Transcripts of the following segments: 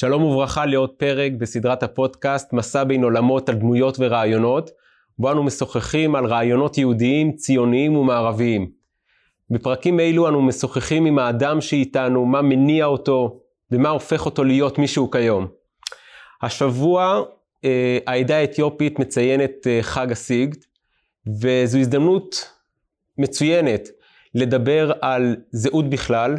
שלום וברכה לעוד פרק בסדרת הפודקאסט מסע בין עולמות על דמויות ורעיונות, בו אנו משוחחים על רעיונות יהודיים, ציוניים ומערביים. בפרקים אלו אנו משוחחים עם האדם שאיתנו, מה מניע אותו ומה הופך אותו להיות מישהו כיום. השבוע אה, העדה האתיופית מציינת אה, חג הסיגד, וזו הזדמנות מצוינת לדבר על זהות בכלל,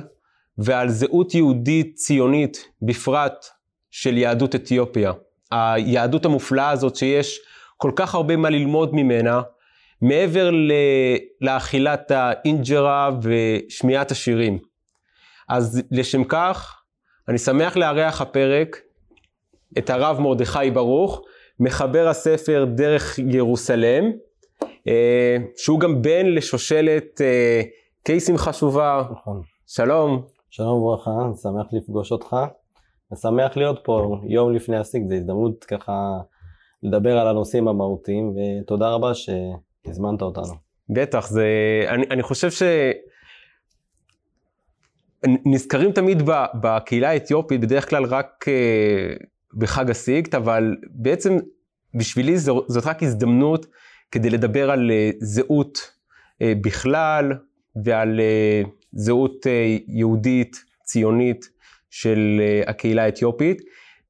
ועל זהות יהודית ציונית בפרט של יהדות אתיופיה. היהדות המופלאה הזאת שיש כל כך הרבה מה ללמוד ממנה, מעבר לאכילת האינג'רה ושמיעת השירים. אז לשם כך, אני שמח לארח הפרק את הרב מרדכי ברוך, מחבר הספר דרך ירוסלם, אה, שהוא גם בן לשושלת אה, קייסים חשובה. נכון. שלום. שלום וברכה, שמח לפגוש אותך. ושמח להיות פה יום לפני הסיג, זו הזדמנות ככה לדבר על הנושאים המהותיים, ותודה רבה שהזמנת אותנו. בטח, זה, אני, אני חושב ש... נזכרים תמיד בקהילה האתיופית, בדרך כלל רק אה, בחג הסיגט, אבל בעצם בשבילי זאת רק הזדמנות כדי לדבר על אה, זהות אה, בכלל ועל זהות אה, יהודית, ציונית של אה, הקהילה האתיופית.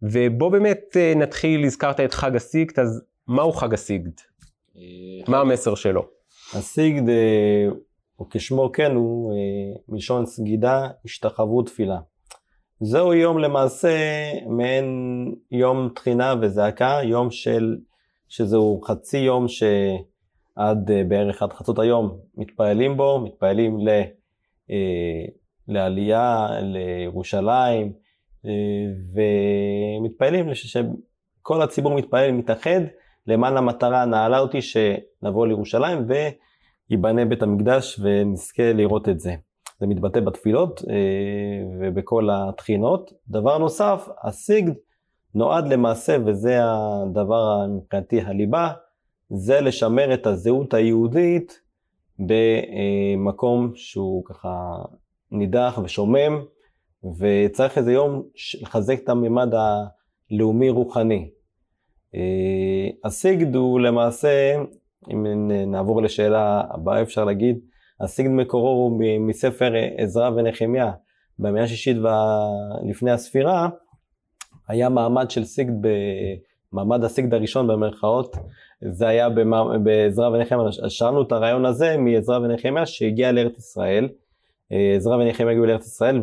ובוא באמת אה, נתחיל, הזכרת את חג הסיגד, אז מהו חג הסיגד? מה המסר שלו? הסיגד, או כשמו כן הוא, מלשון סגידה, השתחוות תפילה. זהו יום למעשה מעין יום תחינה וזעקה, יום של, שזהו חצי יום שעד בערך עד חצות היום מתפללים בו, מתפללים ל... אה, לעלייה לירושלים, אה, ומתפעלים שכל הציבור מתפעל, מתאחד למען המטרה הנעלה אותי שנבוא לירושלים וייבנה בית המקדש ונזכה לראות את זה. זה מתבטא בתפילות אה, ובכל התחינות. דבר נוסף, הסיגד נועד למעשה, וזה הדבר מבחינתי הליבה, זה לשמר את הזהות היהודית במקום שהוא ככה נידח ושומם, וצריך איזה יום לחזק את הממד הלאומי-רוחני. אה, הסיגד הוא למעשה, אם נעבור לשאלה הבאה אפשר להגיד, הסיגד מקורו הוא מספר עזרא ונחמיה. במאה השישית לפני הספירה, היה מעמד של סיגד, מעמד הסיגד הראשון במרכאות, זה היה בעזרא ונחמיה, שאלנו את הרעיון הזה מעזרא ונחמיה שהגיע לארץ ישראל. אה, עזרא ונחמיה הגיעו לארץ ישראל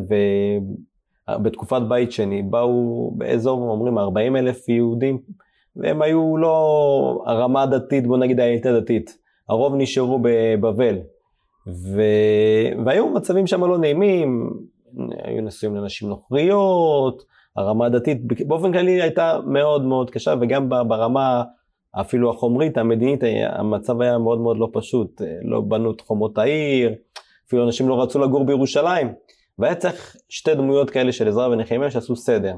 ובתקופת בית שני באו באזור אומרים 40 אלף יהודים והם היו לא הרמה הדתית בוא נגיד האליטה הדתית, הרוב נשארו בבבל. ו... והיו מצבים שם לא נעימים, היו נשואים לנשים נוכריות, הרמה הדתית באופן כללי הייתה מאוד מאוד קשה וגם ברמה אפילו החומרית, המדינית, המצב היה מאוד מאוד לא פשוט, לא בנו את חומות העיר, אפילו אנשים לא רצו לגור בירושלים, והיה צריך שתי דמויות כאלה של עזרא ונחמיה שעשו סדר.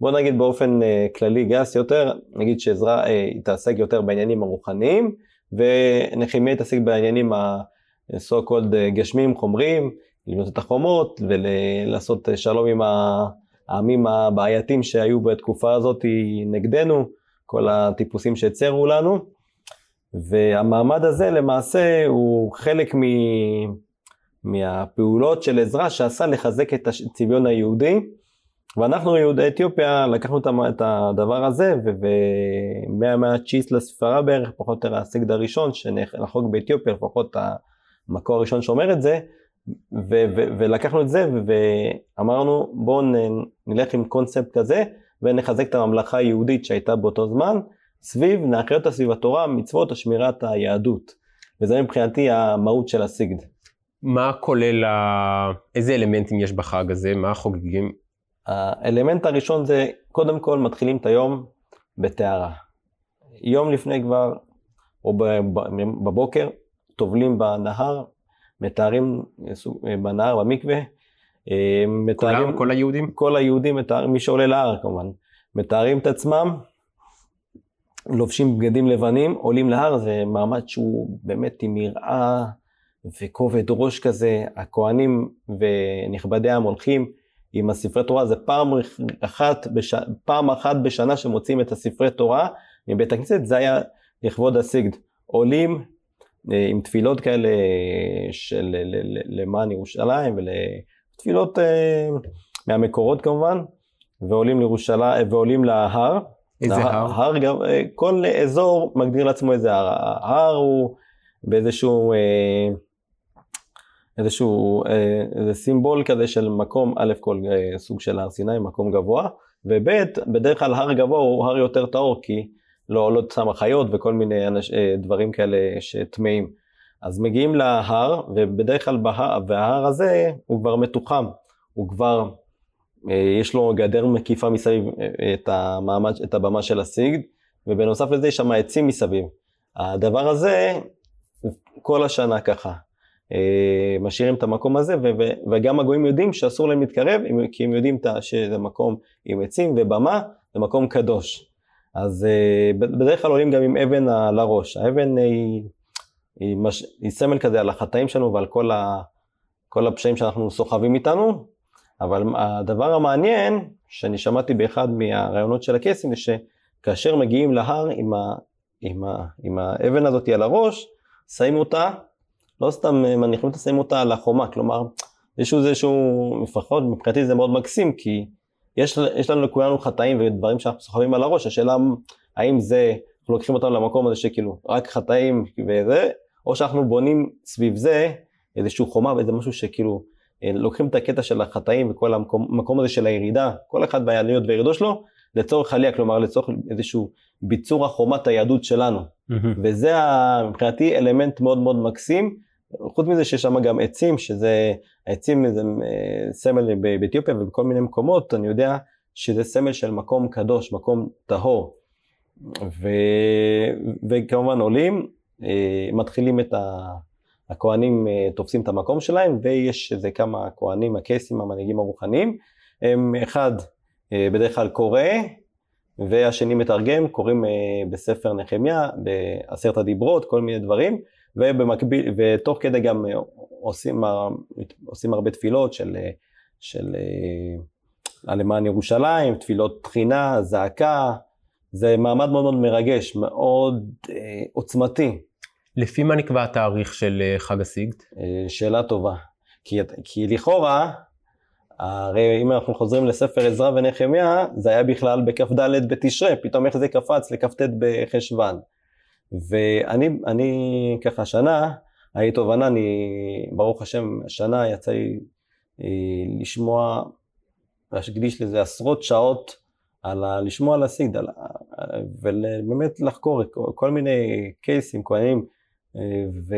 בוא נגיד באופן uh, כללי גס יותר, נגיד שעזרא uh, יתעסק יותר בעניינים הרוחניים, ונחמיה יתעסק בעניינים ה-so called גשמים, חומריים, לבנות את החומות ולעשות שלום עם העמים הבעייתיים שהיו בתקופה הזאת נגדנו. כל הטיפוסים שהצרו לנו, והמעמד הזה למעשה הוא חלק מ... מהפעולות של עזרא שעשה לחזק את הצביון היהודי, ואנחנו יהודי אתיופיה לקחנו את הדבר הזה, ומהמאה התשיעית לספרה בערך, פחות או יותר הסגד הראשון שנחוג באתיופיה, לפחות המקור הראשון שאומר את זה, ולקחנו את זה ואמרנו בואו נלך עם קונספט כזה ונחזק את הממלכה היהודית שהייתה באותו זמן, סביב, נאחר אותה סביב התורה, מצוות, השמירת היהדות. וזה מבחינתי המהות של הסיגד. מה כולל, ה... איזה אלמנטים יש בחג הזה? מה חוגגים? האלמנט הראשון זה, קודם כל מתחילים את היום בטהרה. יום לפני כבר, או בבוקר, טובלים בנהר, מתארים בנהר, במקווה, מתארים, כולם, כל היהודים? כל היהודים, מתארים, מי שעולה להר כמובן, מתארים את עצמם, לובשים בגדים לבנים, עולים להר, זה מעמד שהוא באמת עם יראה וכובד ראש כזה, הכוהנים ונכבדי העם הולכים עם הספרי תורה, זה פעם אחת, בש... פעם אחת בשנה שמוצאים את הספרי תורה מבית הכנסת, זה היה לכבוד הסיגד. עולים אה, עם תפילות כאלה של למען ירושלים ותפילות אה, מהמקורות כמובן, ועולים לירושלים, ועולים להר. איזה הר? הר, גם, כל אזור מגדיר לעצמו איזה הר. ההר הוא באיזשהו... איזשהו אה, איזה סימבול כזה של מקום, א' כל אה, סוג של הר סיני, מקום גבוה, וב' בדרך כלל הר גבוה הוא הר יותר טהור, כי לא עולות שם חיות וכל מיני אנש, אה, דברים כאלה שטמאים. אז מגיעים להר, ובדרך כלל בהר, וההר הזה הוא כבר מתוחם, הוא כבר, יש לו גדר מקיפה מסביב את, המעמד, את הבמה של הסיגד, ובנוסף לזה יש שם עצים מסביב. הדבר הזה הוא כל השנה ככה. אה, משאירים את המקום הזה, וגם הגויים יודעים שאסור להם להתקרב, כי הם יודעים שזה מקום עם עצים ובמה, זה מקום קדוש. אז אה, בדרך כלל עולים גם עם אבן על הראש. האבן היא, היא, מש, היא סמל כזה על החטאים שלנו ועל כל, ה, כל הפשעים שאנחנו סוחבים איתנו, אבל הדבר המעניין, שאני שמעתי באחד מהרעיונות של הקייסים, זה שכאשר מגיעים להר עם, ה, עם, ה, עם האבן הזאת על הראש, שמים אותה לא סתם מניחים את השמים אותה על החומה, כלומר, יש איזשהו, לפחות מבחינתי זה מאוד מקסים, כי יש, יש לנו לכולנו חטאים ודברים שאנחנו סוחבים על הראש, השאלה האם זה, אנחנו לוקחים אותנו למקום הזה שכאילו רק חטאים וזה, או שאנחנו בונים סביב זה איזשהו חומה ואיזה משהו שכאילו אה, לוקחים את הקטע של החטאים וכל המקום, המקום הזה של הירידה, כל אחד והעליות והירידות שלו, לצורך עלייה, כלומר לצורך איזשהו ביצור החומת היהדות שלנו. Mm-hmm. וזה מבחינתי אלמנט מאוד מאוד מקסים, חוץ מזה שיש שם גם עצים, שזה, העצים זה אה, סמל באתיופיה ובכל מיני מקומות, אני יודע שזה סמל של מקום קדוש, מקום טהור. ו, וכמובן עולים, מתחילים את ה... הכהנים אה, תופסים את המקום שלהם, ויש איזה כמה כהנים, הקייסים, המנהיגים הרוחניים, הם אחד בדרך כלל קורא, והשני מתרגם, קוראים בספר נחמיה, בעשרת הדיברות, כל מיני דברים, ובמקביל, ותוך כדי גם אה, עושים, עושים הרבה תפילות של, אה, של אה, למען ירושלים, תפילות תחינה, זעקה, זה מעמד מאוד מאוד מרגש, מאוד אה, עוצמתי. לפי מה נקבע התאריך של חג הסיגד? אה, שאלה טובה. כי, כי לכאורה, הרי אם אנחנו חוזרים לספר עזרא ונחמיה, זה היה בכלל בכ"ד בתשרי, פתאום איך זה קפץ לכ"ט בחשוון. ואני אני, ככה השנה, הייתי תובנה, אני ברוך השם, השנה יצא לי אה, לשמוע, להקדיש לזה עשרות שעות על ה, לשמוע על הסיד, על, ובאמת לחקור כל, כל מיני קייסים, כהנים, אה, ו,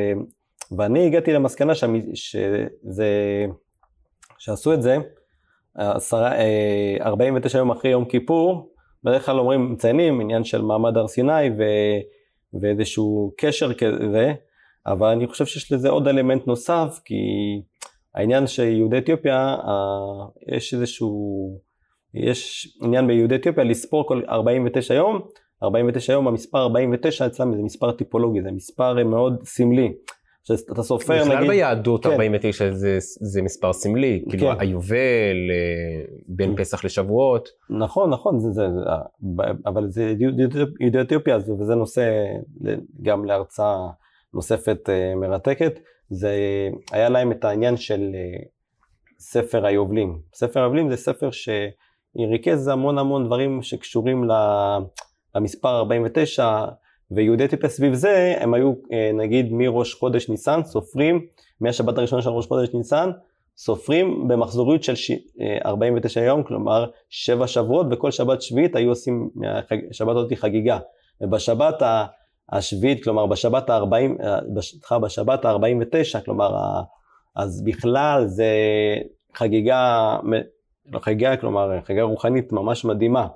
ואני הגעתי למסקנה שם, שזה, שעשו את זה, עשרה, 49 אה, יום אחרי יום כיפור, בדרך כלל אומרים, מציינים עניין של מעמד הר סיני, ו... ואיזשהו קשר כזה, אבל אני חושב שיש לזה עוד אלמנט נוסף, כי העניין שיהודי אתיופיה, יש איזשהו, יש עניין ביהודי אתיופיה לספור כל 49 יום, 49 יום, המספר 49 אצלם זה מספר טיפולוגי, זה מספר מאוד סמלי. שאתה סופר בכלל נגיד... בכלל ביהדות כן. 49 זה, זה מספר סמלי, כאילו כן. היובל, אה, בין mm. פסח לשבועות. נכון, נכון, זה, זה, אבל זה יהודי אתיופיה, וזה נושא גם להרצאה נוספת אה, מרתקת, זה היה להם את העניין של אה, ספר היובלים. ספר היובלים זה ספר שריכז המון המון דברים שקשורים למספר 49, ויהודי אתיופיה סביב זה, הם היו אה, נגיד מראש חודש ניסן, סופרים, מהשבת הראשונה של ראש חודש ניסן, סופרים במחזוריות של ש... 49 אה, יום, כלומר 7 שבועות, וכל שבת שביעית היו עושים מהשבת הזאת חגיגה. ובשבת השביעית, כלומר בשבת ה-40, סליחה, בשבת ה-49, כלומר, אז בכלל זה חגיגה, לא חגיגה, כלומר חגיגה רוחנית ממש מדהימה.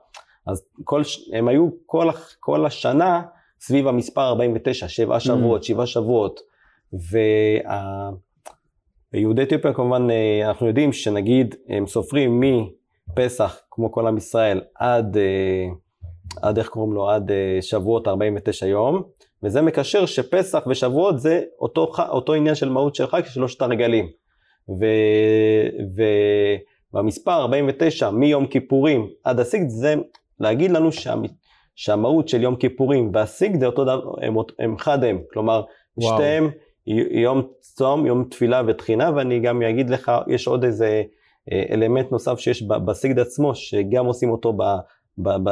אז כל, הם היו כל, כל השנה סביב המספר 49, שבעה שבועות, mm. שבעה שבועות. ויהודי אתיופיה כמובן, אה, אנחנו יודעים שנגיד הם סופרים מפסח, כמו כל עם ישראל, עד, אה, עד איך קוראים לו, עד אה, שבועות 49 יום, וזה מקשר שפסח ושבועות זה אותו, אותו עניין של מהות של חג, שלושת הרגלים. ו, והמספר 49 מיום כיפורים עד הסיגד זה להגיד לנו שה, שהמהות של יום כיפורים והסיגד זה אותו דבר, הם, הם חד הם, כלומר וואו. שתיהם יום צום, יום תפילה ותחינה, ואני גם אגיד לך, יש עוד איזה אה, אלמנט נוסף שיש בסיגד עצמו, שגם עושים אותו ב, ב, ב,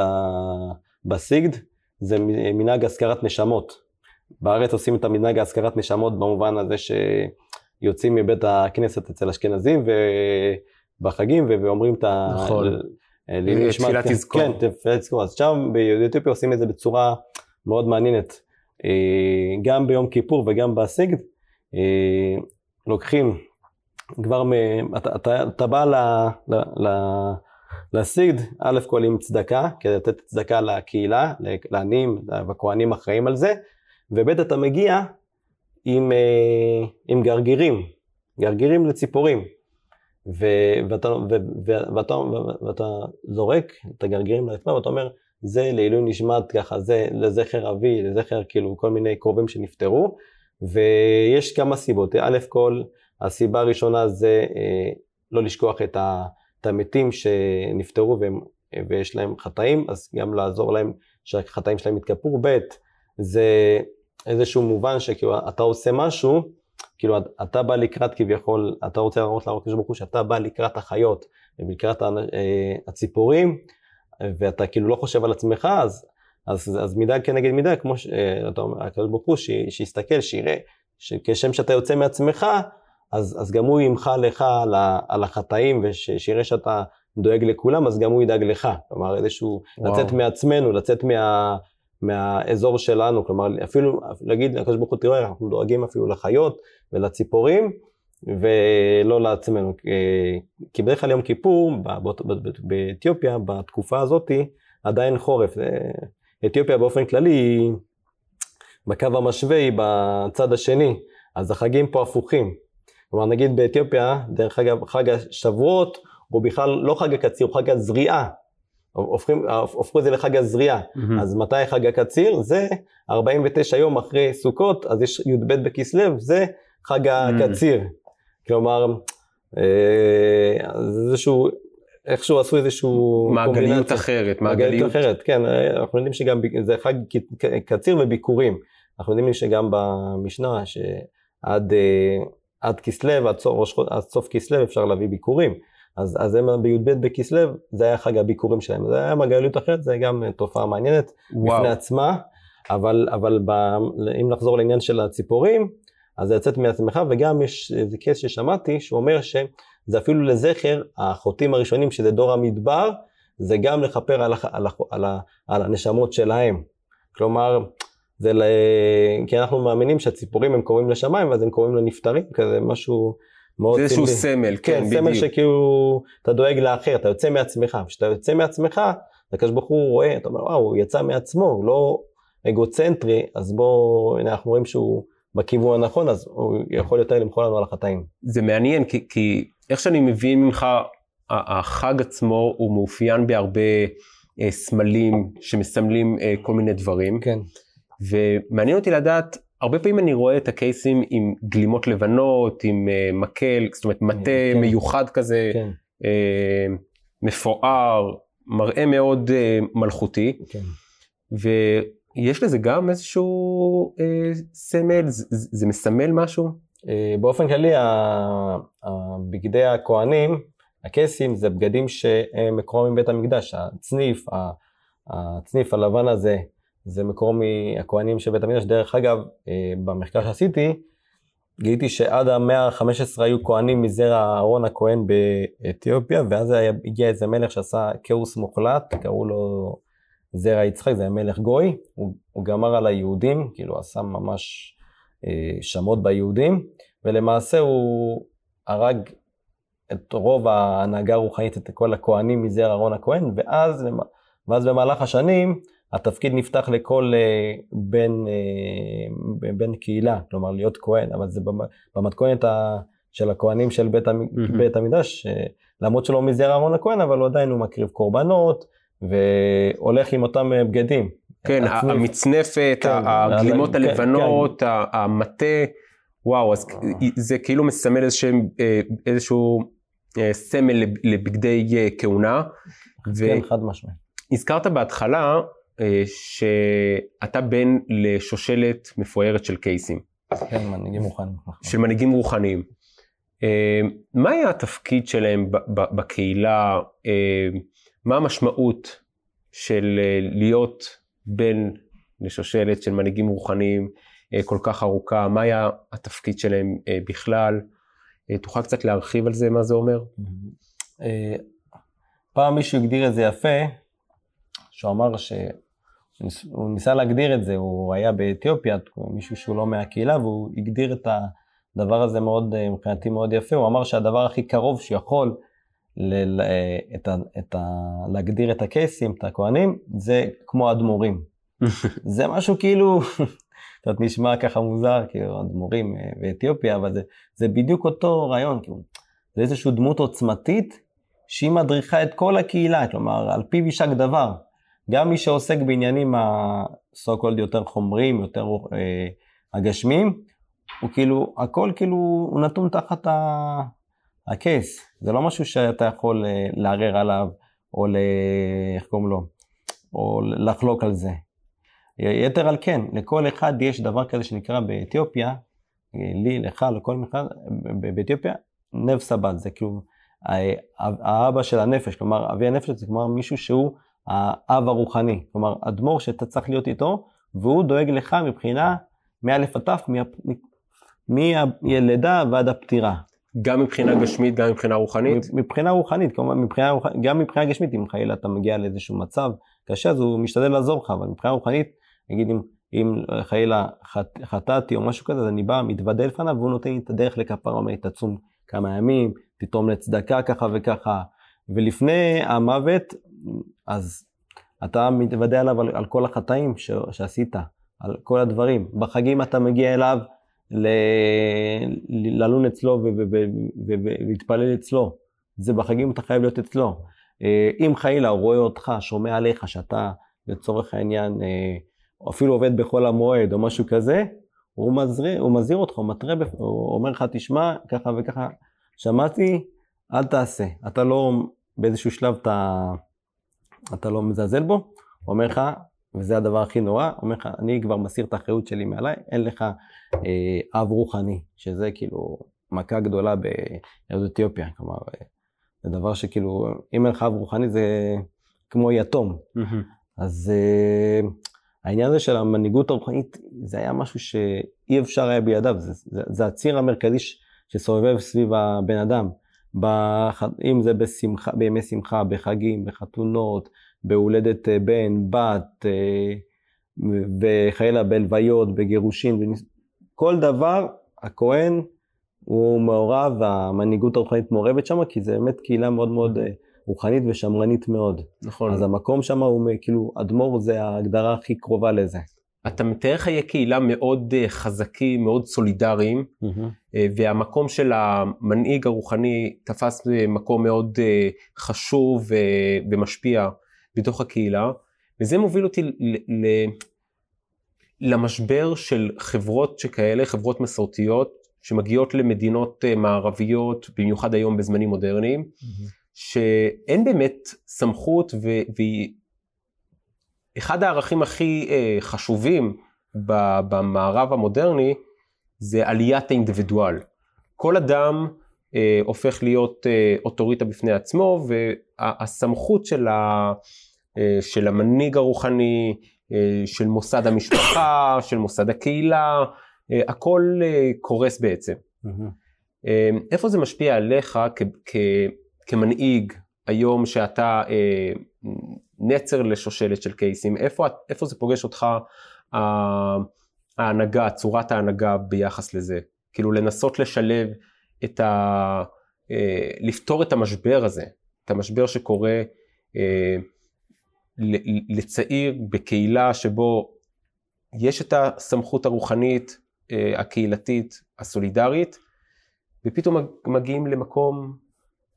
בסיגד, זה מנהג השכרת נשמות. בארץ עושים את המנהג השכרת נשמות במובן הזה שיוצאים מבית הכנסת אצל אשכנזים ובחגים ואומרים את ה... נכון. תפילת כן, תזכור. כן, תפילת תזכור. אז שם ביהודי אתיופיה עושים את זה בצורה מאוד מעניינת. אה, גם ביום כיפור וגם בסיגד, אה, לוקחים כבר, מ... אתה, אתה, אתה בא ל, ל, ל, לסיגד, א' כל עם צדקה, כדי לתת צדקה לקהילה, לעניים, והכוהנים אחראים על זה, וב' אתה מגיע עם, אה, עם גרגירים, גרגירים לציפורים. ו, ואתה, ו, ו, ואתה, ואתה זורק את הגרגירים לרצפה ואתה אומר, זה לעילוי נשמת ככה, זה לזכר אבי, לזכר כאילו כל מיני קרובים שנפטרו, ויש כמה סיבות. א' כל, הסיבה הראשונה זה אה, לא לשכוח את, ה, את המתים שנפטרו והם, ויש להם חטאים, אז גם לעזור להם שהחטאים שלהם יתכפרו. ב', זה איזשהו מובן שכאילו אתה עושה משהו, כאילו אתה בא לקראת כביכול, אתה רוצה להראות להראות לקדוש ברוך הוא שאתה בא לקראת החיות ולקראת אה, הציפורים, ואתה כאילו לא חושב על עצמך, אז, אז, אז מידה כנגד מידה, כמו שאתה אומר, הקדוש ברוך הוא, שיסתכל, שיראה, שכשם שאתה יוצא מעצמך, אז, אז גם הוא ימחה לך על, על החטאים, ושיראה שאתה דואג לכולם, אז גם הוא ידאג לך. כלומר, איזשהו, וואו. לצאת מעצמנו, לצאת מה, מהאזור שלנו, כלומר, אפילו להגיד לקדוש ברוך הוא, תראה, אנחנו דואגים אפילו לחיות ולציפורים, ולא לעצמנו. כי בדרך כלל יום כיפור, באתיופיה, בתקופה הזאת, עדיין חורף. אתיופיה באופן כללי היא בקו המשווה, היא בצד השני, אז החגים פה הפוכים. כלומר, נגיד באתיופיה, דרך אגב, חג השבועות הוא בכלל לא חג הקציר, הוא חג הזריעה. הופכים, הופכו את זה לחג הזריעה. Mm-hmm. אז מתי חג הקציר? זה 49 יום אחרי סוכות, אז יש י"ב בכסלו, זה חג הקציר. Mm-hmm. כלומר, אה, איזשהו, איכשהו עשו איזשהו... מעגליות אחרת, מעגליות אחרת, כן, אנחנו יודעים שגם זה חג קציר וביקורים. אנחנו יודעים שגם במשנה שעד אה, עד כסלו, עד עד סוף כסלו אפשר להביא ביקורים. אז, אז הם בי"ב בכסלו, זה היה חג הביקורים שלהם. זה היה מעגליות אחרת, זה גם תופעה מעניינת וואו. בפני עצמה. אבל, אבל ב, אם נחזור לעניין של הציפורים, אז זה לצאת מעצמך, וגם יש איזה קייס ששמעתי, שהוא אומר שזה אפילו לזכר החוטאים הראשונים, שזה דור המדבר, זה גם לכפר על, על, על, על הנשמות שלהם. כלומר, זה ל... כי אנחנו מאמינים שהציפורים הם קוראים לשמיים, ואז הם קוראים לנפטרים, כזה משהו מאוד... זה איזשהו סמל, כן, כן בדיוק. סמל שכאילו, אתה דואג לאחר, אתה יוצא מעצמך. כשאתה יוצא מעצמך, הקדוש ברוך הוא רואה, אתה אומר, וואו, הוא יצא מעצמו, הוא לא אגוצנטרי, אז בואו, הנה אנחנו רואים שהוא... בכיוון הנכון, אז הוא יכול יותר למחול לנו על החטאים. זה מעניין, כי, כי איך שאני מבין ממך, החג עצמו הוא מאופיין בהרבה אה, סמלים שמסמלים אה, כל מיני דברים. כן. ומעניין אותי לדעת, הרבה פעמים אני רואה את הקייסים עם גלימות לבנות, עם אה, מקל, זאת אומרת מטה כן. מיוחד כזה, כן. אה, מפואר, מראה מאוד אה, מלכותי. כן. יש לזה גם איזשהו אה, סמל? זה, זה מסמל משהו? אה, באופן כללי, בגדי הכוהנים, הקייסים, זה בגדים שמקורם מבית המקדש. הצניף, הצניף הלבן הזה, זה מקור מהכוהנים של בית המקדש. דרך אגב, אה, במחקר שעשיתי, גיליתי שעד המאה ה-15 היו כהנים מזרע אהרון הכהן באתיופיה, ואז הגיע איזה מלך שעשה כאוס מוחלט, קראו לו זרע יצחק, זה היה מלך גוי, הוא, הוא גמר על היהודים, כאילו עשה ממש אה, שמות ביהודים, ולמעשה הוא הרג את רוב ההנהגה הרוחנית, את כל הכהנים מזרע אהרון הכהן, ואז, ואז במהלך השנים התפקיד נפתח לכל אה, בן, אה, בן קהילה, כלומר להיות כהן, אבל זה במתכונת ה... של הכהנים של בית, mm-hmm. בית המקדש, אה, למרות שלא מזרע אהרון הכהן, אבל עדיין הוא מקריב קורבנות, והולך עם אותם בגדים. כן, הצניף. המצנפת, כן, הגלימות כן, הלבנות, כן. המטה, וואו, אז זה כאילו מסמל איזשהו, איזשהו סמל לבגדי כהונה. כן, חד משמעית. הזכרת בהתחלה שאתה בן לשושלת מפוארת של קייסים. כן, מנהיגים רוחניים. של מנהיגים רוחניים. מה היה התפקיד שלהם בקהילה? מה המשמעות של להיות בן לשושלת של מנהיגים רוחניים כל כך ארוכה? מה היה התפקיד שלהם בכלל? תוכל קצת להרחיב על זה, מה זה אומר? פעם מישהו הגדיר את זה יפה, שהוא אמר שהוא ניסה להגדיר את זה, הוא היה באתיופיה, מישהו שהוא לא מהקהילה, והוא הגדיר את הדבר הזה מאוד, מבחינתי מאוד יפה, הוא אמר שהדבר הכי קרוב שיכול ל- את ה- את ה- להגדיר את הקייסים, את הכהנים, זה כמו אדמו"רים. זה משהו כאילו, קצת נשמע ככה מוזר, כאילו אדמו"רים אה, באתיופיה, אבל זה, זה בדיוק אותו רעיון, כאילו, זה איזושהי דמות עוצמתית שהיא מדריכה את כל הקהילה, כלומר, על פיו יישק דבר. גם מי שעוסק בעניינים ה-so called יותר חומריים, יותר אה, הגשמיים, הוא כאילו, הכל כאילו, הוא נתון תחת ה... הקייס. זה לא משהו שאתה יכול אה, לערער עליו, או ל... איך קוראים לו? או לחלוק על זה. יתר על כן, לכל אחד יש דבר כזה שנקרא באתיופיה, לי, לך, לכל אחד, באתיופיה, נב סבן, זה כאילו האבא של הנפש, כלומר אבי הנפש זה כלומר מישהו שהוא האב הרוחני, כלומר אדמו"ר שאתה צריך להיות איתו, והוא דואג לך מבחינה מא' עד ת', מהלידה ועד הפטירה. גם מבחינה גשמית, גם מבחינה רוחנית? מבחינה רוחנית, כלומר, מבחינה, גם מבחינה גשמית, אם חלילה אתה מגיע לאיזשהו מצב קשה, אז הוא משתדל לעזור לך, אבל מבחינה רוחנית, נגיד אם, אם חלילה חט, חטאתי או משהו כזה, אז אני בא, מתוודה לפניו, והוא נותן לי את הדרך לכפרה, אומר לי, תצום כמה ימים, תתרום לצדקה ככה וככה, ולפני המוות, אז אתה מתוודה עליו על, על כל החטאים ש, שעשית, על כל הדברים. בחגים אתה מגיע אליו ל, ללון אצלו ולהתפלל אצלו. זה בחגים אתה חייב להיות אצלו. אה, אם חלילה הוא רואה אותך, שומע עליך שאתה לצורך העניין אה, אפילו עובד בחול המועד או משהו כזה, הוא, מזריר, הוא מזהיר אותך, הוא מתרה, הוא אומר לך, תשמע, ככה וככה, שמעתי, אל תעשה. אתה לא, באיזשהו שלב אתה, אתה לא מזלזל בו, הוא אומר לך, וזה הדבר הכי נורא, הוא אומר לך, אני כבר מסיר את האחריות שלי מעליי, אין לך אה, אב רוחני, שזה כאילו מכה גדולה ביהדות אתיופיה, כלומר, אה, זה דבר שכאילו, אם אין לך אב רוחני זה כמו יתום. Mm-hmm. אז אה, העניין הזה של המנהיגות הרוחנית, זה היה משהו שאי אפשר היה בידיו, זה, זה, זה הציר המרכזי שסובב סביב הבן אדם. בח... אם זה בשמחה, בימי שמחה, בחגים, בחתונות, בהולדת אה, בן, בת, וחלילה בלוויות, בגירושין, כל דבר, הכהן הוא מעורב, והמנהיגות הרוחנית מעורבת שם, כי זה באמת קהילה מאוד מאוד אה, רוחנית ושמרנית מאוד. נכון. אז המקום שם הוא כאילו, אדמו"ר זה ההגדרה הכי קרובה לזה. אתה מתאר חיי קהילה מאוד אה, חזקים, מאוד סולידריים, mm-hmm. והמקום של המנהיג הרוחני תפס מקום מאוד חשוב ומשפיע בתוך הקהילה, וזה מוביל אותי למשבר של חברות שכאלה, חברות מסורתיות, שמגיעות למדינות מערביות, במיוחד היום בזמנים מודרניים, mm-hmm. שאין באמת סמכות והיא אחד הערכים הכי אה, חשובים במערב המודרני זה עליית האינדיבידואל. כל אדם אה, הופך להיות אה, אוטוריטה בפני עצמו והסמכות של, ה, אה, של המנהיג הרוחני, אה, של מוסד המשפחה, של מוסד הקהילה, אה, הכל אה, קורס בעצם. Mm-hmm. אה, איפה זה משפיע עליך כ, כ, כמנהיג היום שאתה אה, נצר לשושלת של קייסים, איפה, איפה זה פוגש אותך ההנהגה, צורת ההנהגה ביחס לזה? כאילו לנסות לשלב את ה... אה, לפתור את המשבר הזה, את המשבר שקורה אה, לצעיר בקהילה שבו יש את הסמכות הרוחנית, אה, הקהילתית, הסולידרית, ופתאום מגיעים למקום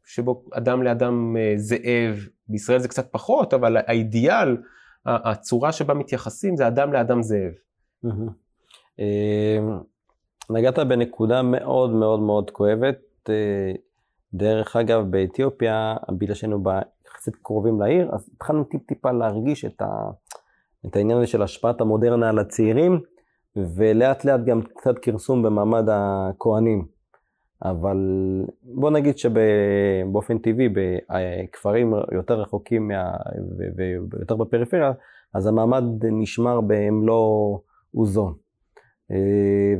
שבו אדם לאדם זאב, בישראל זה קצת פחות, אבל האידיאל, הצורה שבה מתייחסים זה אדם לאדם זאב. אמ, נגעת בנקודה מאוד מאוד מאוד כואבת. אה, דרך אגב, באתיופיה, בגלל שהיינו יחסית קרובים לעיר, אז התחלנו טיפ טיפה להרגיש את, ה, את העניין הזה של השפעת המודרנה על הצעירים, ולאט לאט גם קצת כרסום במעמד הכוהנים. אבל בוא נגיד שבאופן טבעי בכפרים יותר רחוקים מה, ויותר בפריפריה, אז המעמד נשמר במלוא עוזו. אה,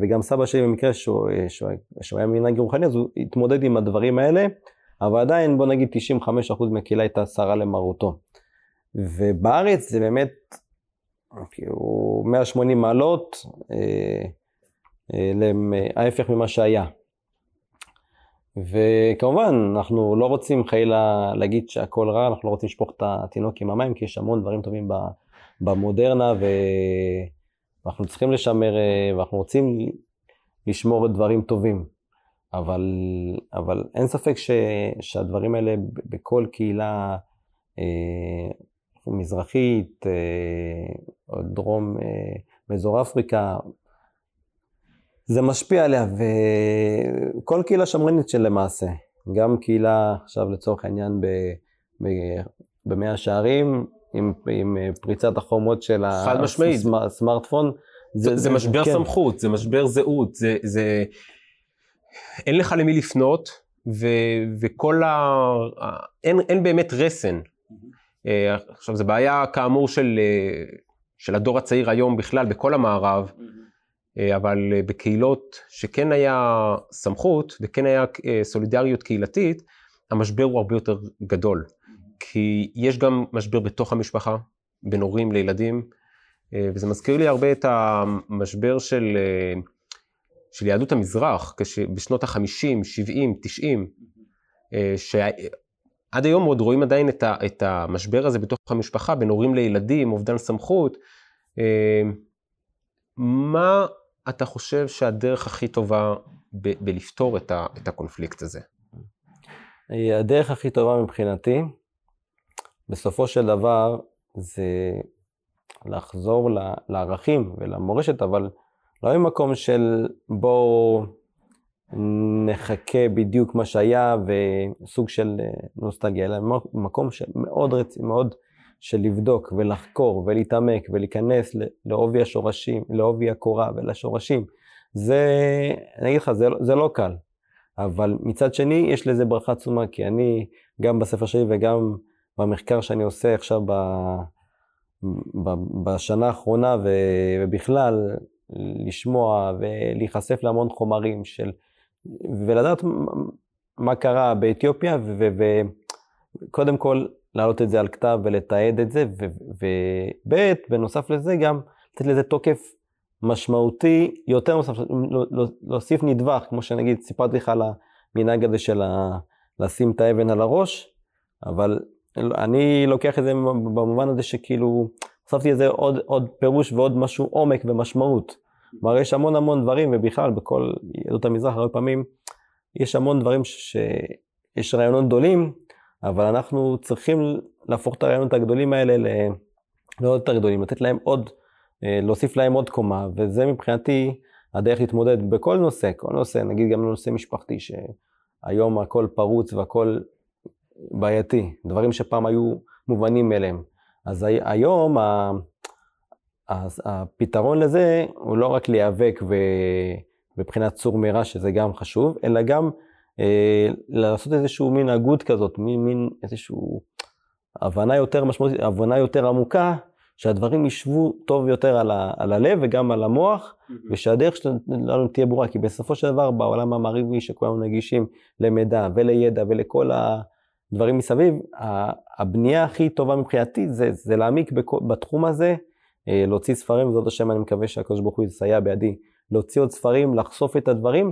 וגם סבא שלי במקרה שהוא, שהוא, שהוא היה מנהג רוחני אז הוא התמודד עם הדברים האלה, אבל עדיין בוא נגיד 95% מהקהילה הייתה שרה למרותו. ובארץ זה באמת כאילו 180 מעלות, אה, אה, ההפך ממה שהיה. וכמובן, אנחנו לא רוצים חלילה להגיד שהכל רע, אנחנו לא רוצים לשפוך את התינוק עם המים, כי יש המון דברים טובים במודרנה, ואנחנו צריכים לשמר, אה, ואנחנו רוצים לשמור את דברים טובים. אבל, אבל אין ספק ש, שהדברים האלה בכל קהילה אה, מזרחית, אה, דרום, אה, באזור אפריקה, זה משפיע עליה, וכל קהילה שמרנית של למעשה, גם קהילה עכשיו לצורך העניין ב, ב, במאה שערים, עם, עם פריצת החומות של הסמארטפון. זה, זה, זה משבר כן. סמכות, זה משבר זהות, זה, זה... אין לך למי לפנות, ו, וכל ה... אין, אין באמת רסן. Mm-hmm. עכשיו, זו בעיה כאמור של, אה, של הדור הצעיר היום בכלל, בכל המערב. אה, אבל אה, בקהילות שכן היה סמכות וכן היה אה, סולידריות קהילתית, המשבר הוא הרבה יותר גדול. כי יש גם משבר בתוך המשפחה, בין הורים לילדים, וזה מזכיר לי הרבה את המשבר של, של יהדות המזרח, בשנות ה-50, 70, 90, שעד היום עוד רואים עדיין את המשבר הזה בתוך המשפחה, בין הורים לילדים, אובדן סמכות. מה אתה חושב שהדרך הכי טובה ב- בלפתור את, ה- את הקונפליקט הזה? הדרך הכי טובה מבחינתי, בסופו של דבר, זה לחזור ל- לערכים ולמורשת, אבל לא ממקום של בואו נחכה בדיוק מה שהיה וסוג של אה, נוסטגיה, אלא מקום שמאוד רציני, מאוד של לבדוק ולחקור ולהתעמק ולהיכנס לעובי השורשים, לעובי הקורה ולשורשים, זה, אני אגיד לך, זה, זה לא קל. אבל מצד שני, יש לזה ברכה עצומה, כי אני, גם בספר שלי וגם במחקר שאני עושה עכשיו ב, ב, בשנה האחרונה, ו, ובכלל, לשמוע ולהיחשף להמון חומרים של, ולדעת מה קרה באתיופיה, וקודם כל, להעלות את זה על כתב ולתעד את זה, וב', בנוסף לזה גם לתת לזה תוקף משמעותי יותר נוסף, להוסיף נדבך, כמו שנגיד סיפרתי לך על המנהג הזה של. לשים את האבן על הראש, אבל אני לוקח את זה במובן הזה שכאילו, הוספתי לזה עוד, עוד פירוש ועוד משהו עומק ומשמעות. כלומר, יש המון המון דברים, ובכלל, בכל יהדות המזרח, הרבה פעמים, יש המון דברים שיש רעיונות גדולים, אבל אנחנו צריכים להפוך את הרעיונות הגדולים האלה ל... לא יותר גדולים, לתת להם עוד, אה, להוסיף להם עוד קומה, וזה מבחינתי הדרך להתמודד בכל נושא, כל נושא, נגיד גם בנושא משפחתי, שהיום הכל פרוץ והכל בעייתי, דברים שפעם היו מובנים מאליהם. אז היום הפתרון לזה הוא לא רק להיאבק מבחינת צור מרע, שזה גם חשוב, אלא גם אה, לעשות איזשהו מין הגות כזאת, מין, מין איזשהו הבנה יותר משמעותית, הבנה יותר עמוקה, שהדברים ישבו טוב יותר על, ה, על הלב וגם על המוח, mm-hmm. ושהדרך שלנו תהיה ברורה, כי בסופו של דבר בעולם המערבי שכולנו נגישים למידע ולידע ולכל הדברים מסביב, הבנייה הכי טובה מבחינתי זה, זה להעמיק בתחום הזה, אה, להוציא ספרים, וזאת השם אני מקווה שהקדוש ברוך הוא יסייע בידי, להוציא עוד ספרים, לחשוף את הדברים.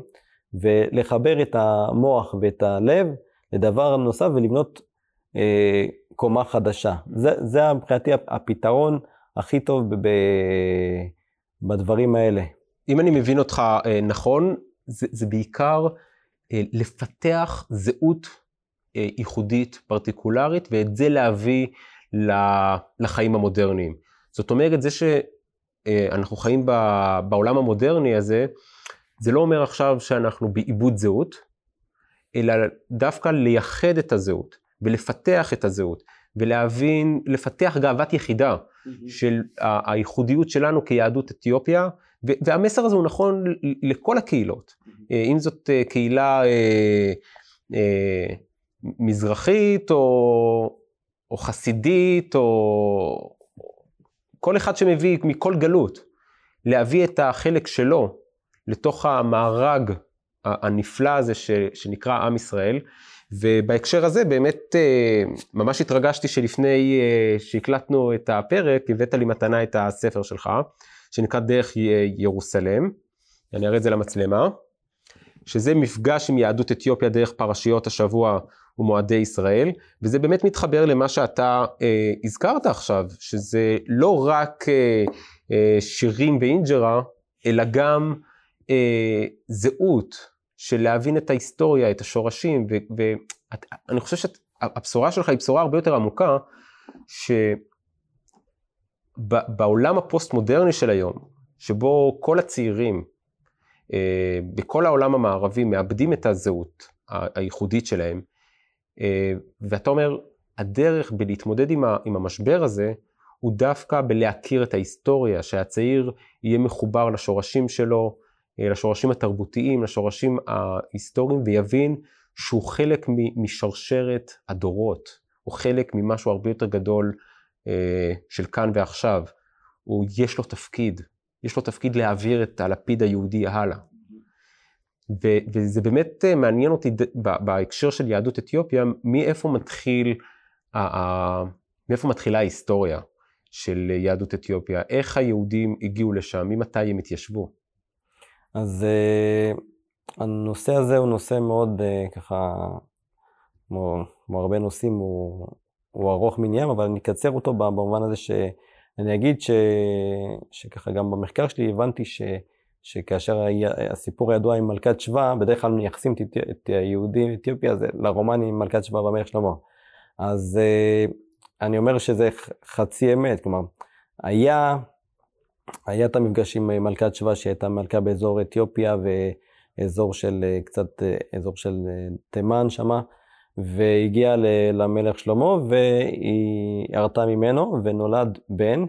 ולחבר את המוח ואת הלב לדבר נוסף ולבנות אה, קומה חדשה. זה, זה מבחינתי הפתרון הכי טוב ב, ב, בדברים האלה. אם אני מבין אותך אה, נכון, זה, זה בעיקר אה, לפתח זהות ייחודית, פרטיקולרית, ואת זה להביא לחיים המודרניים. זאת אומרת, זה שאנחנו אה, חיים בעולם המודרני הזה, זה לא אומר עכשיו שאנחנו בעיבוד זהות, אלא דווקא לייחד את הזהות ולפתח את הזהות ולהבין, לפתח גאוות יחידה mm-hmm. של הייחודיות שלנו כיהדות אתיופיה, והמסר הזה הוא נכון לכל הקהילות. Mm-hmm. אם זאת אה, קהילה אה, אה, מזרחית או, או חסידית או כל אחד שמביא מכל גלות, להביא את החלק שלו לתוך המארג הנפלא הזה ש, שנקרא עם ישראל. ובהקשר הזה באמת אה, ממש התרגשתי שלפני אה, שהקלטנו את הפרק, הבאת לי מתנה את הספר שלך, שנקרא דרך ירוסלם, אני אראה את זה למצלמה, שזה מפגש עם יהדות אתיופיה דרך פרשיות השבוע ומועדי ישראל, וזה באמת מתחבר למה שאתה אה, הזכרת עכשיו, שזה לא רק אה, אה, שירים ואינג'רה, אלא גם אה, זהות, של להבין את ההיסטוריה, את השורשים, ואני חושב שהבשורה שלך היא בשורה הרבה יותר עמוקה, שבעולם הפוסט-מודרני של היום, שבו כל הצעירים אה, בכל העולם המערבי מאבדים את הזהות הייחודית שלהם, ואתה אומר, הדרך בלהתמודד עם, עם המשבר הזה, הוא דווקא בלהכיר את ההיסטוריה, שהצעיר יהיה מחובר לשורשים שלו, אה, לשורשים התרבותיים, לשורשים ההיסטוריים, ויבין שהוא חלק משרשרת הדורות, הוא חלק ממשהו הרבה יותר גדול אה, של כאן ועכשיו. הוא, יש לו תפקיד, יש לו תפקיד להעביר את הלפיד היהודי הלאה. ו, וזה באמת אה, מעניין אותי בהקשר של יהדות אתיופיה, מאיפה מתחיל, מאיפה מתחילה ההיסטוריה של יהדות אתיופיה, איך היהודים הגיעו לשם, ממתי הם התיישבו. אז uh, הנושא הזה הוא נושא מאוד uh, ככה, כמו, כמו הרבה נושאים, הוא, הוא ארוך מניין, אבל אני אקצר אותו במובן הזה שאני אגיד ש, שככה גם במחקר שלי הבנתי ש, שכאשר הסיפור הידוע עם מלכת שבא, בדרך כלל מייחסים את, היהודים אתיופיה לרומני עם מלכת שבא והמלך שלמה. אז uh, אני אומר שזה חצי אמת, כלומר, היה היה את המפגש עם אה, מלכת שבא שהייתה מלכה באזור אתיופיה ואזור של אה, קצת, אה, אזור של תימן שמה, והגיעה למלך שלמה והיא ירתה ממנו ונולד בן,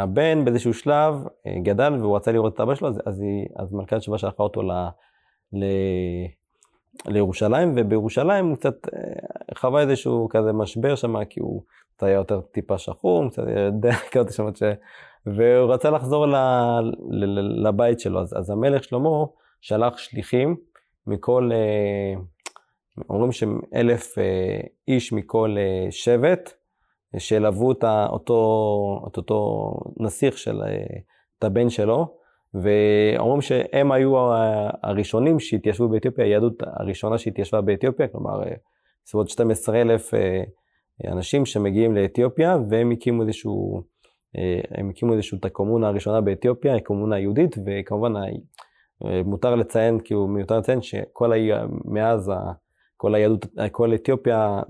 והבן באיזשהו שלב גדל והוא רצה לראות את אבא שלו, אז, היא, אז מלכת שבא שלחה אותו ל... ל לירושלים, ובירושלים הוא קצת חווה איזשהו כזה משבר שם, כי הוא קצת היה יותר טיפה שחום, קצת יודע כזה שם, ש... והוא רצה לחזור ל... ל... לבית שלו. אז, אז המלך שלמה שלח שליחים מכל, אה, אומרים שאלף אה, איש מכל אה, שבט, שילוו את אותו, את אותו נסיך של, את הבן שלו, ואומרים שהם היו הראשונים שהתיישבו באתיופיה, היהדות הראשונה שהתיישבה באתיופיה, כלומר, בסביבות 12 אלף אנשים שמגיעים לאתיופיה והם הקימו איזשהו, אה, הם הקימו איזשהו את הקומונה הראשונה באתיופיה, הקומונה היהודית, וכמובן אה, מותר לציין, כאילו מיותר לציין שכל ה... מאז כל היהדות, כל אתיופיה,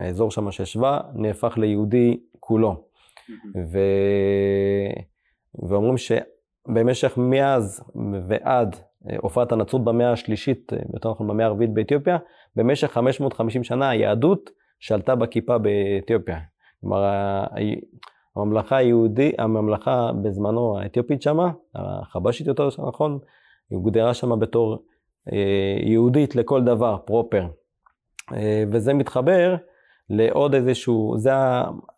האזור שם שישבה, נהפך ליהודי כולו. ו... ואומרים שבמשך מאז ועד אה, הופעת הנצרות במאה השלישית, יותר נכון במאה הרביעית באתיופיה, במשך 550 שנה היהדות שלטה בכיפה באתיופיה. כלומר, הממלכה היהודית, הממלכה בזמנו האתיופית שמה, החבשית יותר נכון, היא הוגדרה שמה בתור אה, יהודית לכל דבר, פרופר. אה, וזה מתחבר לעוד איזשהו, זה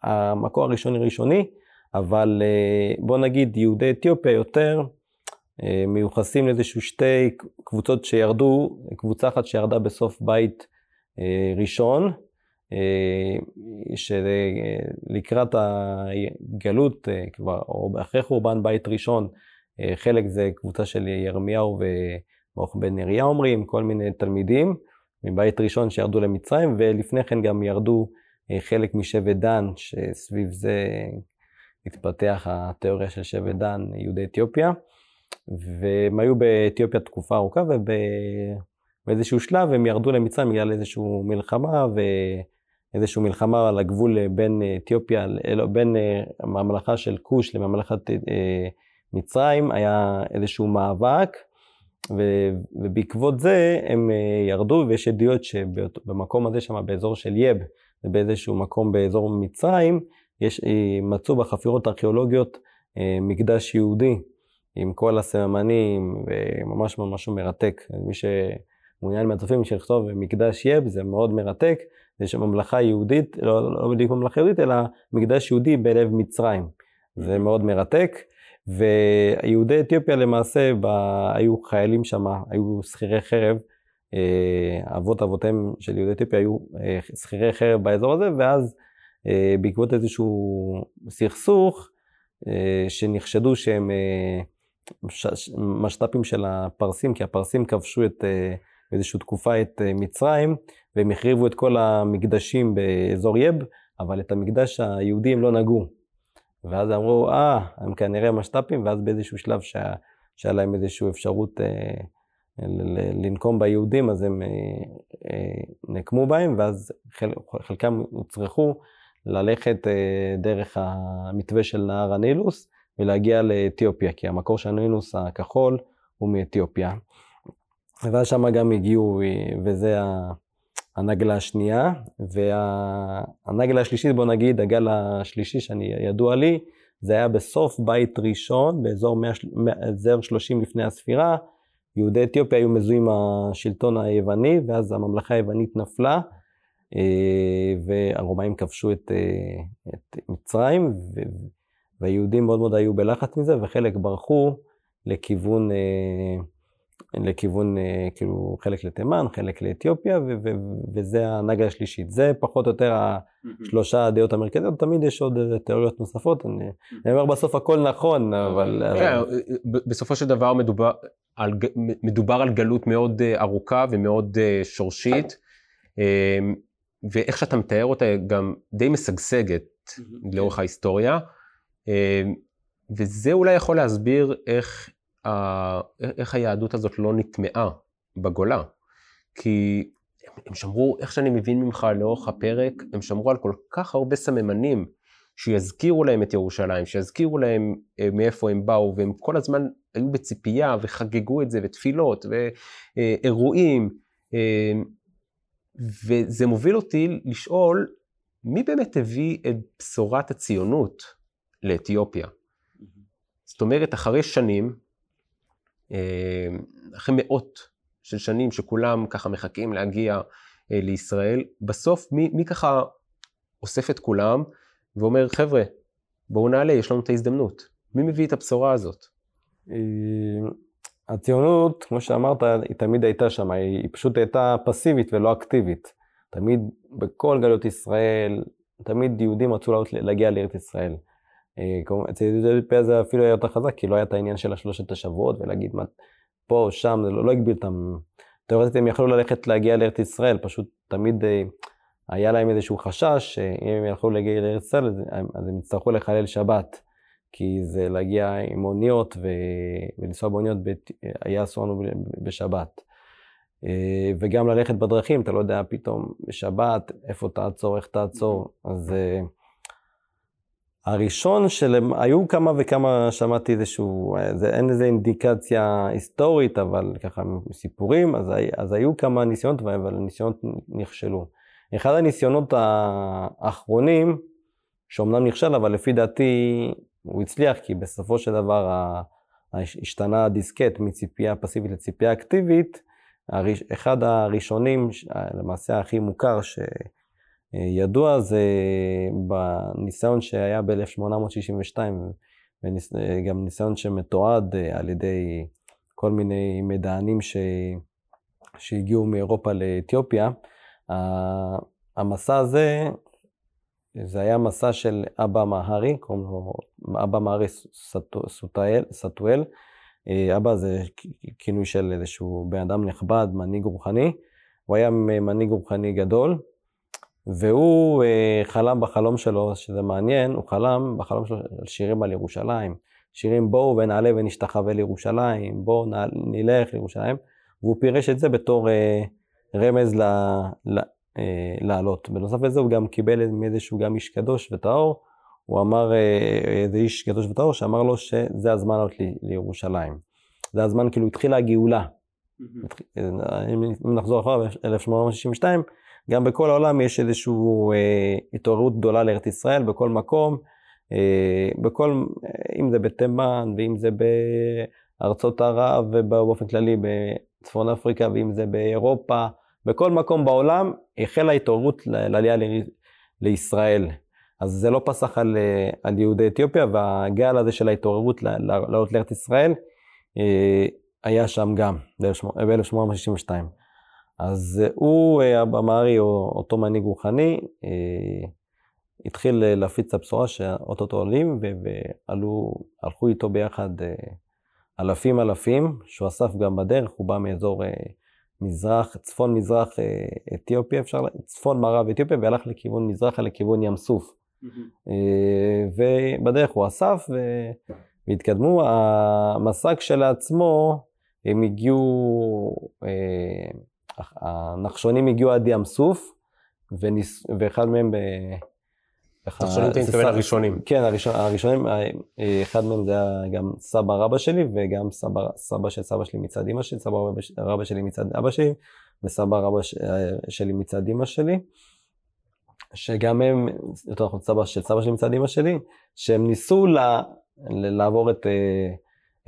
המקור הראשוני ראשוני, אבל אה, בוא נגיד יהודי אתיופיה יותר מיוחסים לאיזשהו שתי קבוצות שירדו, קבוצה אחת שירדה בסוף בית ראשון, אה, שלקראת הגלות, אה, כבר, או אחרי חורבן בית ראשון, אה, חלק זה קבוצה של ירמיהו וברוך בן נריה אומרים, כל מיני תלמידים מבית ראשון שירדו למצרים, ולפני כן גם ירדו חלק משבט דן, שסביב זה התפתח התיאוריה של שבט דן, יהודי אתיופיה, והם היו באתיופיה תקופה ארוכה, ובאיזשהו שלב הם ירדו למצרים בגלל איזושהי מלחמה, ו... איזושהי מלחמה על הגבול בין אתיופיה, בין אה, הממלכה של כוש לממלכת אה, מצרים, היה איזשהו מאבק, ובעקבות זה הם ירדו, ויש עדויות שבמקום הזה שם, באזור של יב, ובאיזשהו מקום באזור מצרים, יש, מצאו בחפירות הארכיאולוגיות מקדש יהודי עם כל הסממנים, וממש ממש מרתק. מי שמעוניין מהצופים לכתוב מקדש יב, זה מאוד מרתק. זה שממלכה יהודית, לא, לא בדיוק ממלכה יהודית, אלא מקדש יהודי בלב מצרים. זה מאוד מרתק. ויהודי אתיופיה למעשה, ב... היו חיילים שם, היו שכירי חרב. אה, אבות אבותיהם של יהודי אתיופיה היו אה, שכירי חרב באזור הזה, ואז אה, בעקבות איזשהו סכסוך, שנחשדו שהם משת"פים של הפרסים, כי הפרסים כבשו את, באיזושהי תקופה את מצרים, והם החריבו את כל המקדשים באזור יב, אבל את המקדש היהודי הם לא נגעו. ואז אמרו, אה, הם כנראה משת"פים, ואז באיזשהו שלב שהיה, שהיה להם איזושהי אפשרות אה, לנקום ביהודים, אז הם אה, אה, נקמו בהם, ואז חל, חלקם הוצרכו ללכת אה, דרך המתווה של נהר הנילוס ולהגיע לאתיופיה, כי המקור של הנילוס הכחול הוא מאתיופיה. ואז שם גם הגיעו, וזה הנגלה השנייה, והנגלה השלישית, בוא נגיד, הגל השלישי שאני ידוע לי, זה היה בסוף בית ראשון, באזור 100, 30 לפני הספירה, יהודי אתיופיה היו מזוהים השלטון היווני, ואז הממלכה היוונית נפלה, אה, והרומאים כבשו את, אה, את מצרים, והיהודים מאוד מאוד היו בלחץ מזה, וחלק ברחו לכיוון, אה, לכיוון, כאילו, חלק לתימן, חלק לאתיופיה, וזה הנגה השלישית. זה פחות או יותר השלושה הדעות המרכזיות, תמיד יש עוד תיאוריות נוספות, אני אומר בסוף הכל נכון, אבל... כן, בסופו של דבר מדובר, על, מדובר על גלות מאוד אה, ארוכה ומאוד אה, שורשית, אמ, ואיך שאתה מתאר אותה גם די משגשגת לאורך כן. ההיסטוריה, אמ, וזה אולי יכול להסביר איך, איך היהדות הזאת לא נטמעה בגולה. כי הם שמרו, איך שאני מבין ממך לאורך הפרק, הם שמרו על כל כך הרבה סממנים שיזכירו להם את ירושלים, שיזכירו להם אה, מאיפה הם באו, והם כל הזמן היו בציפייה וחגגו את זה, ותפילות, ואירועים. אה, וזה מוביל אותי לשאול, מי באמת הביא את בשורת הציונות לאתיופיה? זאת אומרת, אחרי שנים, אה, אחרי מאות של שנים שכולם ככה מחכים להגיע לישראל, בסוף מי, מי ככה אוסף את כולם ואומר, חבר'ה, בואו נעלה, יש לנו את ההזדמנות. מי מביא את הבשורה הזאת? אה, הציונות, כמו שאמרת, היא תמיד הייתה שם, היא פשוט הייתה פסיבית ולא אקטיבית. תמיד, בכל גלות ישראל, תמיד יהודים רצו להגיע לארץ ישראל. אה, אצל יהודי אתיופיה זה אפילו היה יותר חזק, כי לא היה את העניין של השלושת השבועות, ולהגיד מה, פה או שם, זה לא, לא הגביל אותם. תאורטית הם יכלו ללכת להגיע לארץ ישראל, פשוט תמיד אה, היה להם איזשהו חשש שאם הם ילכו להגיע לארץ ישראל, אז הם יצטרכו לחלל שבת. כי זה להגיע עם מוניות ו... ולנסוע באוניות היה אסור לנו בשבת. אה, וגם ללכת בדרכים, אתה לא יודע פתאום בשבת איפה תעצור, איך תעצור. אז אה, הראשון של... היו כמה וכמה, שמעתי איזשהו, זה, אין איזה אינדיקציה היסטורית, אבל ככה סיפורים, אז, אז היו כמה ניסיונות, אבל הניסיונות נכשלו. אחד הניסיונות האחרונים, שאומנם נכשל, אבל לפי דעתי הוא הצליח, כי בסופו של דבר השתנה הדיסקט מציפייה פסיבית לציפייה אקטיבית. אחד הראשונים, למעשה הכי מוכר שידוע, זה בניסיון שהיה ב-1862, וגם ניסיון שמתועד על ידי כל מיני מדענים ש... שהגיעו מאירופה לאתיופיה. המסע הזה, זה היה מסע של אבא מהרי, קוראים לו אבא מהרי סטואל. אה, אבא זה כינוי של איזשהו בן אדם נכבד, מנהיג רוחני. הוא היה מנהיג רוחני גדול, והוא אה, חלם בחלום שלו, שזה מעניין, הוא חלם בחלום שלו על שירים על ירושלים. שירים בואו ונעלה ונשתחווה לירושלים, בואו נלך לירושלים, והוא פירש את זה בתור אה, רמז ל, ל, אה, לעלות. בנוסף לזה הוא גם קיבל מאיזשהו גם איש קדוש וטהור, הוא אמר, אה, איזה איש קדוש וטהור שאמר לו שזה הזמן לעלות ל, לירושלים. זה הזמן כאילו התחילה הגאולה. אם נחזור אחורה ב-1862, גם בכל העולם יש איזושהי אה, התעוררות גדולה לארץ ישראל, בכל מקום, אה, בכל, אם זה בתימן ואם זה בארצות ערב ובאופן כללי בצפון אפריקה ואם זה באירופה, בכל מקום בעולם החלה התעוררות לעלייה ל- לישראל. אז זה לא פסח על, אה, על יהודי אתיופיה והגל הזה של ההתעוררות לעלות לארץ ישראל אה, היה שם גם ב-1862. אז הוא, הבמארי, אותו מנהיג רוחני, אה, התחיל להפיץ את הבשורה שאו-טו-טו עולים, ועלו, הלכו איתו ביחד אלפים אלפים, שהוא אסף גם בדרך, הוא בא מאזור מזרח, צפון מזרח אתיופיה, אפשר, צפון מערב אתיופיה, והלך לכיוון מזרחה, לכיוון ים סוף. אה, ובדרך הוא אסף והתקדמו. המסע כשלעצמו, הם הגיעו, אה, הנחשונים הגיעו עד ים סוף, וניס, ואחד מהם ב... נחשונים אתה מתכוון הראשונים. כן, הראשון, הראשונים, אה, אחד מהם זה היה גם סבא רבא שלי, וגם סבא, סבא של סבא שלי מצד אמא שלי, סבא רבא, שלי מצד אבא שלי, וסבא רבא שלי מצד אמא שלי. שגם הם, יותר נכון סבא של סבא שלי מצד אמא שלי, שהם ניסו לה, לעבור את, אה,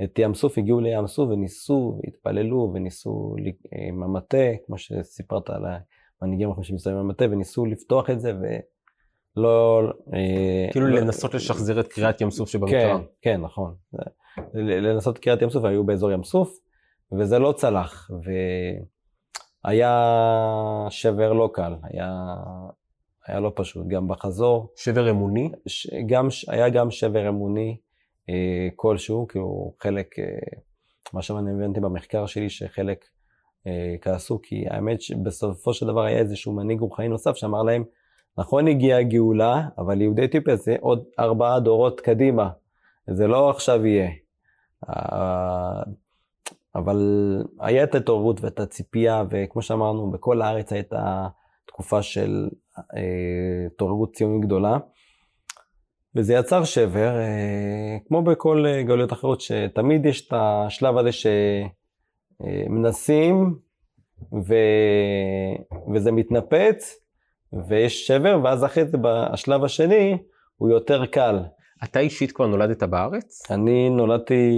את ים סוף, הגיעו לים סוף וניסו, והתפללו וניסו עם המטה, כמו שסיפרת על המנהיגים האחרים שמסתובבים עם המטה, וניסו לפתוח את זה ולא... אה, כאילו לא, לנסות לשחזר את קריאת ים סוף שבמקרא. כן, כן, נכון. לנסות את קריאת ים סוף, היו באזור ים סוף, וזה לא צלח, והיה שבר לא קל, היה היה לא פשוט, גם בחזור. שבר אמוני? ש, גם, היה גם שבר אמוני אה, כלשהו, הוא חלק, אה, מה שאני הבנתי במחקר שלי, שחלק אה, כעסו, כי האמת שבסופו של דבר היה איזשהו מנהיג רוחני נוסף שאמר להם, נכון הגיעה הגאולה, אבל יהודי אתיופיה זה עוד ארבעה דורות קדימה, זה לא עכשיו יהיה. אה, אבל היה את ההתעוררות ואת הציפייה, וכמו שאמרנו, בכל הארץ הייתה תקופה של התעוררות ציונית גדולה. וזה יצר שבר, אה, כמו בכל אה, גלויות אחרות, שתמיד יש את השלב הזה שמנסים ו... וזה מתנפץ, ויש שבר, ואז אחרי זה בשלב השני הוא יותר קל. אתה אישית כבר נולדת בארץ? אני נולדתי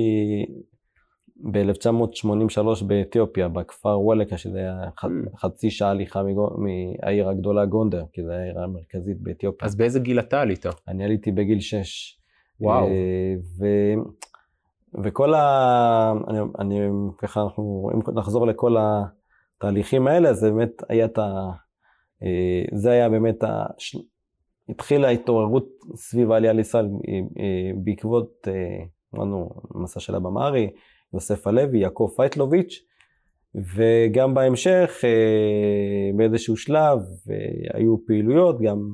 ב-1983 באתיופיה, בכפר וולקה, שזה היה mm. חצי שעה הליכה מהעיר הגדולה גונדר, כי זו העיר המרכזית באתיופיה. אז באיזה גיל אתה עלית? אני עליתי בגיל 6. וואו. אה, ו... וכל ה... אני, אני ככה, אנחנו, אם נחזור לכל התהליכים האלה, אז באמת היה את ה... אה, זה היה באמת ה... התחילה ההתעוררות סביב העלייה לישראל אה, בעקבות, אמרנו, מסע של אבא מארי, יוסף הלוי, יעקב פייטלוביץ', וגם בהמשך, אה, באיזשהו שלב, היו פעילויות גם,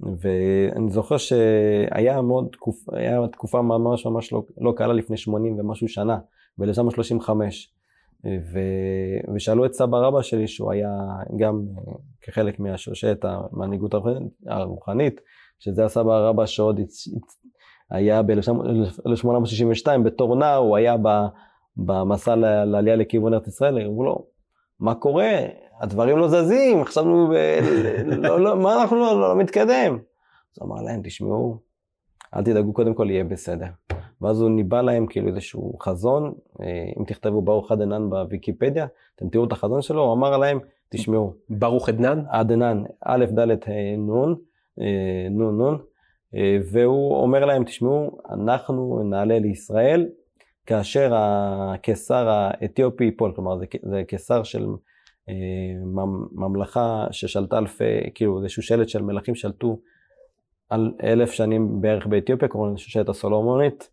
ואני זוכר שהיה מאוד, תקופ, היה תקופה ממש ממש לא, לא קלה לפני 80 ומשהו שנה, ב-1935, ו, ושאלו את סבא רבא שלי, שהוא היה גם אה, כחלק מהשושלת המנהיגות הרוחנית, שזה הסבא רבא שעוד היה ב-1862, בתור נער, הוא היה במסע לעלייה לכיוון ארץ ישראל, אמרו לו, מה קורה? הדברים לא זזים, חשבנו, לא, לא, מה אנחנו לא, לא, לא מתקדם? אז הוא אמר להם, תשמעו, אל תדאגו, קודם כל יהיה בסדר. ואז הוא ניבא להם כאילו איזשהו חזון, אה, אם תכתבו ברוך עדנן בוויקיפדיה, אתם תראו את החזון שלו, הוא אמר להם, תשמעו. ברוך עדנן? עדנן, א', ד', ה', נ', אה, נ', נ', אה, והוא אומר להם, תשמעו, אנחנו נעלה לישראל כאשר הקיסר האתיופי ייפול, כלומר זה, זה קיסר של אה, ממלכה ששלטה אלפי, כאילו איזשהו שלט של מלכים שלטו על אלף שנים בערך באתיופיה, קוראים לזה שושלת הסולומונית.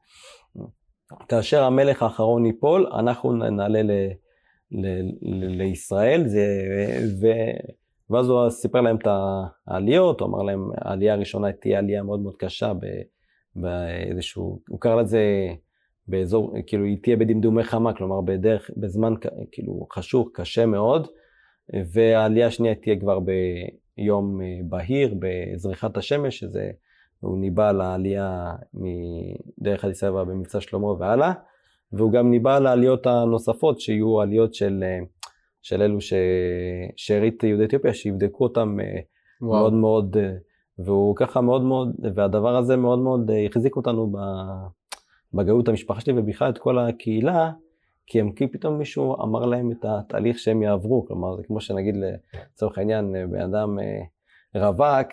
כאשר המלך האחרון ייפול, אנחנו נעלה ל, ל, ל, לישראל, זה, ו, ואז הוא סיפר להם את העליות, הוא אמר להם, העלייה הראשונה תהיה עלייה מאוד מאוד קשה באיזשהו, הוא קרא לזה באזור, כאילו היא תהיה בדמדומי חמה, כלומר בדרך, בזמן כאילו חשוך, קשה מאוד, והעלייה השנייה תהיה כבר ביום אה, בהיר, בזריחת השמש, שזה, הוא ניבא לעלייה מדרך אדיס אבבה במבצע שלמה והלאה, והוא גם ניבא לעליות הנוספות, שיהיו עליות של, אה, של אלו. שארית יהודי אתיופיה, שיבדקו אותם אה, וואו. מאוד מאוד, אה, והוא ככה מאוד מאוד, והדבר הזה מאוד מאוד החזיק אותנו בגאות המשפחה שלי ובכלל את כל הקהילה, כי הם כי פתאום מישהו אמר להם את התהליך שהם יעברו, כלומר זה כמו שנגיד לצורך העניין בן אדם רווק,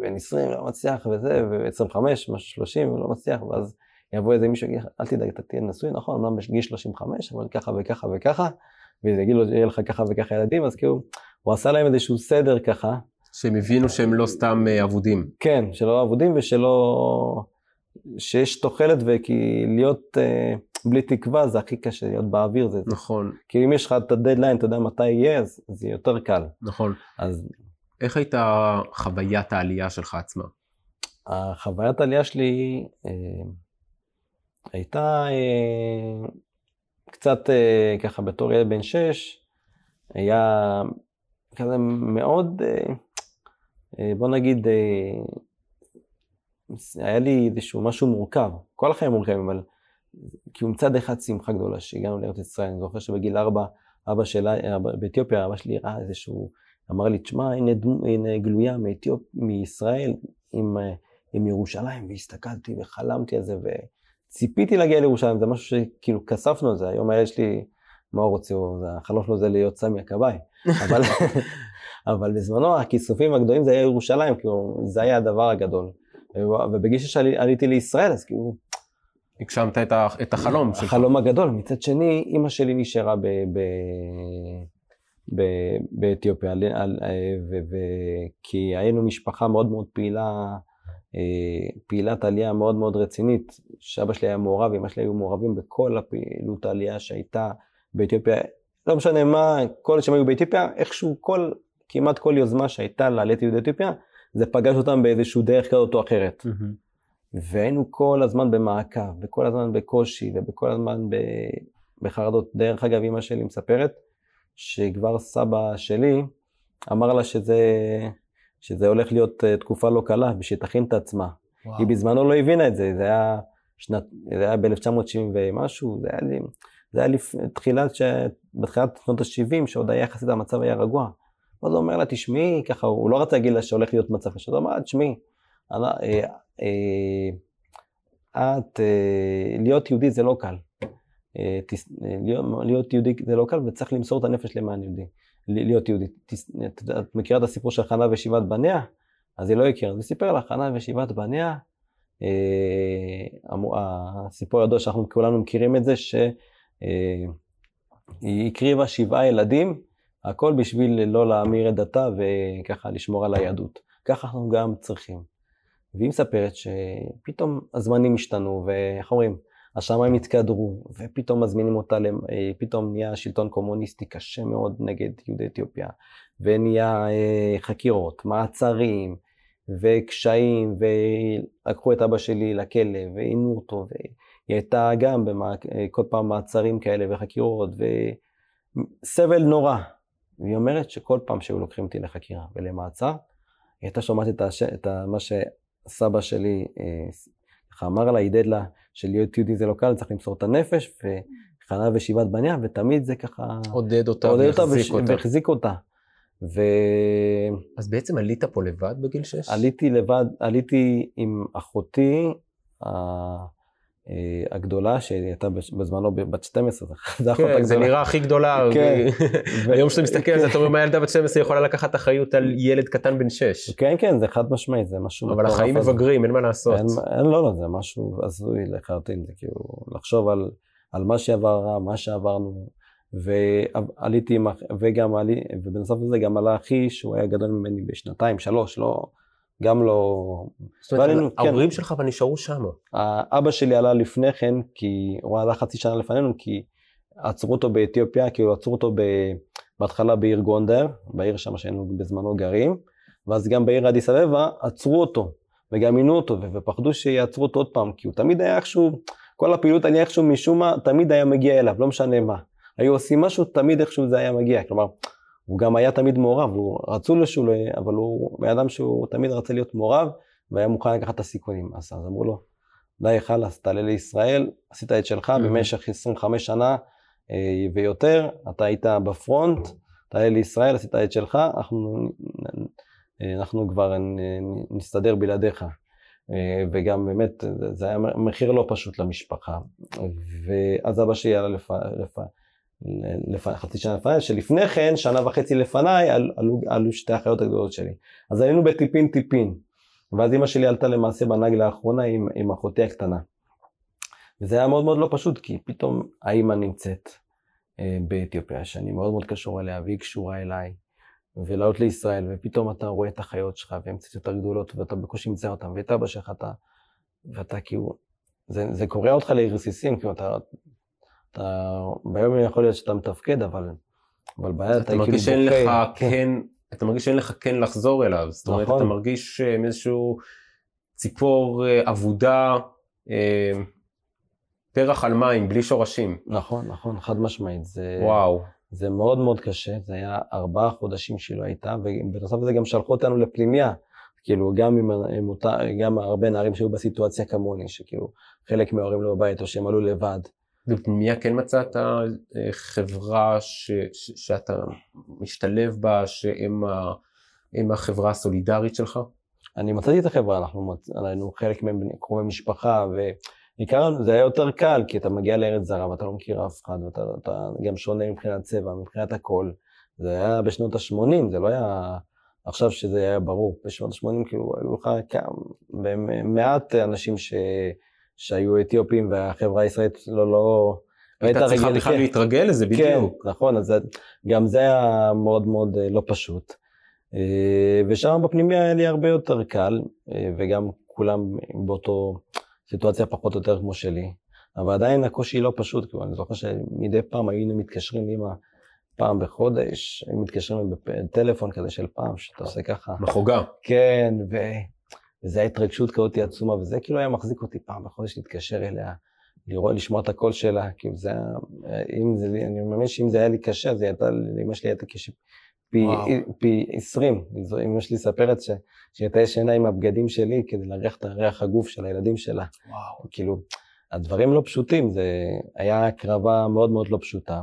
בן 20 לא מצליח וזה, ו-25, 30 לא מצליח, ואז יבוא איזה מישהו אל תדאג, אתה תהיה נשוי, נכון, אמנם בגיל 35, אבל ככה וככה וככה, ויגיד לו, יהיה לך ככה וככה ילדים, אז כאילו, הוא עשה להם איזשהו סדר ככה. שהם הבינו שהם לא סתם אה, אבודים. כן, שלא אבודים ושלא... שיש תוחלת וכי להיות uh, בלי תקווה זה הכי קשה להיות באוויר. זה, נכון. כי אם יש לך את הדדליין, אתה יודע מתי יהיה, אז זה יותר קל. נכון. אז... איך הייתה חוויית העלייה שלך עצמה? החוויית העלייה שלי, uh, הייתה אה, קצת אה, ככה בתור ילד בן שש, היה כזה מאוד, אה, אה, בוא נגיד, היה לי איזשהו משהו מורכב, כל החיים מורכבים, אבל כאילו מצד אחד שמחה גדולה שהגענו לארץ ישראל, אני זוכר שבגיל ארבע, אבא שלה, באתיופיה, אבא שלי ראה איזשהו, אמר לי, תשמע, הנה, הנה גלויה מאתיופ, מישראל עם, עם ירושלים, והסתכלתי וחלמתי על זה, ו... ציפיתי להגיע לירושלים, זה משהו שכאילו כספנו על זה, היום יש לי, מה הוא רוצה, החלום שלו זה להיות סמי הכבאי, אבל, אבל בזמנו הכיסופים הגדולים זה היה ירושלים, כאילו זה היה הדבר הגדול. ובגיל שעליתי לישראל, אז כאילו... הגשמת את, את החלום שלך. החלום הגדול. מצד שני, אימא שלי נשארה ב... ב... ב... באתיופיה, כי היינו משפחה מאוד מאוד פעילה אה, פעילת עלייה מאוד מאוד רצינית, שאבא שלי היה מעורב, אמא שלי היו מעורבים בכל הפעילות העלייה שהייתה באתיופיה, לא משנה מה, כל שהם היו באתיופיה, איכשהו כל, כמעט כל יוזמה שהייתה לעליית יהודי אתיופיה, זה פגש אותם באיזשהו דרך כזאת או אחרת. Mm-hmm. והיינו כל הזמן במעקב, וכל הזמן בקושי, ובכל הזמן בחרדות. דרך אגב, אמא שלי מספרת, שכבר סבא שלי אמר לה שזה שזה הולך להיות uh, תקופה לא קלה, ושתכין את עצמה. וואו. היא בזמנו לא הבינה את זה, זה היה, שנת, זה היה ב-1970 ומשהו, זה היה, זה היה לפ... תחילת, ש... בתחילת שנות ה-70, שעוד היה יחסית המצב היה רגוע. אז הוא אומר לה, תשמעי, ככה, הוא לא רצה להגיד לה שהולך להיות מצב קשה, הוא אמר, תשמעי, אה, אה, את, להיות יהודי זה לא קל. להיות יהודי זה לא קל וצריך למסור את הנפש למען יהודי. להיות יהודית. את מכירה את הסיפור של חנה ושבעת בניה? אז היא לא הכירה. אז היא סיפר לה, חנה ושבעת בניה, אה, הסיפור הידוע שאנחנו כולנו מכירים את זה, שהיא אה, הקריבה שבעה ילדים, הכל בשביל לא להמיר את דתה וככה לשמור על היהדות. ככה אנחנו גם צריכים. והיא מספרת שפתאום הזמנים השתנו, ואיך אומרים, השמיים התקדרו, ופתאום מזמינים אותה, אה, פתאום נהיה שלטון קומוניסטי קשה מאוד נגד יהודי אתיופיה, ונהיה אה, חקירות, מעצרים, וקשיים, ולקחו את אבא שלי לכלא, ועינו אותו, והיא הייתה גם. אה, כל פעם מעצרים כאלה וחקירות, וסבל נורא. והיא אומרת שכל פעם שהיו לוקחים אותי לחקירה ולמעצר, היא הייתה שומעת את, הש... את מה שסבא שלי ככה אמר לה, עידד לה, שלהיות יהודי זה לא קל, צריך למסור את הנפש, וחנה ושיבת בניה, ותמיד זה ככה... עודד אותה והחזיק אותה. והחזיק אותה. ו... אז בעצם עלית פה לבד בגיל 6? עליתי לבד, עליתי עם אחותי, הגדולה שהייתה בזמנו בת 12, זה אחותה גדולה. כן, זה נראה הכי גדולה. כן. היום שאתה מסתכל על זה, אתה אומר מה ילדה בת 12 יכולה לקחת אחריות על ילד קטן בן 6. כן, כן, זה חד משמעי, זה משהו... אבל החיים מבגרים, אין מה לעשות. אין, לא, לא, זה משהו הזוי לחלוטין, זה כאילו לחשוב על, מה שעבר, מה שעברנו. ועליתי עם, וגם עלי, ובנוסף לזה גם עלה אחי שהוא היה גדול ממני בשנתיים, שלוש, לא... גם לא... זאת אומרת, ועלינו, כן. ההורים כן. שלך אבל נשארו שם. אבא שלי עלה לפני כן, כי הוא עלה חצי שנה לפנינו, כי עצרו אותו באתיופיה, כאילו עצרו אותו ב... בהתחלה בעיר גונדר, בעיר שם שהיינו בזמנו גרים, ואז גם בעיר אדיס אבבה עצרו אותו, וגם עינו אותו, ופחדו שיעצרו אותו עוד פעם, כי הוא תמיד היה איכשהו, כל הפעילות עלייה איכשהו משום מה, תמיד היה מגיע אליו, לא משנה מה. היו עושים משהו, תמיד איכשהו זה היה מגיע. כלומר, הוא גם היה תמיד מעורב, הוא רצו לשול, אבל הוא בן אדם שהוא תמיד רצה להיות מעורב, והיה מוכן לקחת את הסיכונים. אז, אז אמרו לו, די חלאס, תעלה לישראל, עשית את שלך Mhm. במשך 25 שנה אה, ויותר, אתה היית בפרונט, תעלה לישראל, עשית את שלך, אנחנו, אה, אנחנו כבר נסתדר בלעדיך. אה, וגם באמת, זה- זה היה מחיר לא פשוט למשפחה. ואז אבא שלי עלה לפ... לפ... לפ... חצי שנה לפניי, שלפני כן, שנה וחצי לפניי, על- עלו, עלו שתי האחיות הגדולות שלי. אז היינו בטיפין טיפין. ואז אימא שלי עלתה למעשה בנהג לאחרונה עם, עם אחותי הקטנה. וזה היה מאוד מאוד לא פשוט, כי פתאום האימא נמצאת אה, באתיופיה, שאני מאוד מאוד קשור אליה, והיא קשורה אליי, ולעלות לישראל, ופתאום אתה רואה את החיות שלך, והן קצת יותר גדולות, ואתה בקושי מצייר אותן, ואת אבא שלך אתה, ואתה כאילו, זה, זה קורע אותך לרסיסים, כאילו אתה, אתה, ביום יכול להיות שאתה מתפקד, אבל, אבל ביד אתה, אתה כאילו מרגיש שאין. לך כן, אתה מרגיש שאין לך כן לחזור אליו. זאת אומרת, נכון. אתה מרגיש אה, איזשהו ציפור אה, אבודה, אה, פרח על מים, בלי שורשים. נכון, נכון, חד משמעית. זה, וואו. זה מאוד מאוד קשה, זה היה ארבעה חודשים שהיא לא הייתה, ובנוסף לזה גם שלחו אותנו לפנימייה. כאילו, גם עם, עם אותה, גם הרבה נערים שהיו בסיטואציה כמוני, שכאילו, חלק מההורים לא בבית, או שהם עלו לבד. בפנימיה כן מצאת אה, חברה ש, ש, שאתה משתלב בה, שהם ה- החברה הסולידרית שלך? אני מצאתי את החברה, אנחנו מצ... היינו חלק מהם קרובי משפחה, ועיקר זה היה יותר קל, כי אתה מגיע לארץ זרה ואתה לא מכיר אף אחד, ואתה אתה גם שונה מבחינת צבע, מבחינת הכל. זה היה בשנות ה-80, זה לא היה עכשיו שזה היה ברור. בשנות ה-80 כאילו היו לך כמה, מעט אנשים ש... שהיו אתיופים, והחברה הישראלית לא, לא... היית הייתה צריכה בכלל כן. להתרגל לזה כן, בדיוק. נכון, אז גם זה היה מאוד מאוד אה, לא פשוט. אה, ושם בפנימיה היה לי הרבה יותר קל, אה, וגם כולם באותו סיטואציה פחות או יותר כמו שלי. אבל עדיין הקושי לא פשוט, כי אני זוכר שמדי פעם היינו מתקשרים עם פעם בחודש, היינו מתקשרים בטלפון כזה של פעם, שאתה עושה ככה. מחוגה. כן, ו... וזו הייתה התרגשות כזאת עצומה, וזה כאילו היה מחזיק אותי פעם בחודש להתקשר אליה, לראות, לשמוע את הקול שלה, כאילו זה היה, אם זה, אני מאמין שאם זה היה לי קשה, זה הייתה, לאמא שלי הייתה קשה פי. פי 20. זו- אמא שלי מספרת שהיא הייתה ישנה עם הבגדים שלי כדי להריח את ריח הגוף של הילדים שלה. וואו. כאילו, הדברים לא פשוטים, זה היה הקרבה מאוד מאוד לא פשוטה.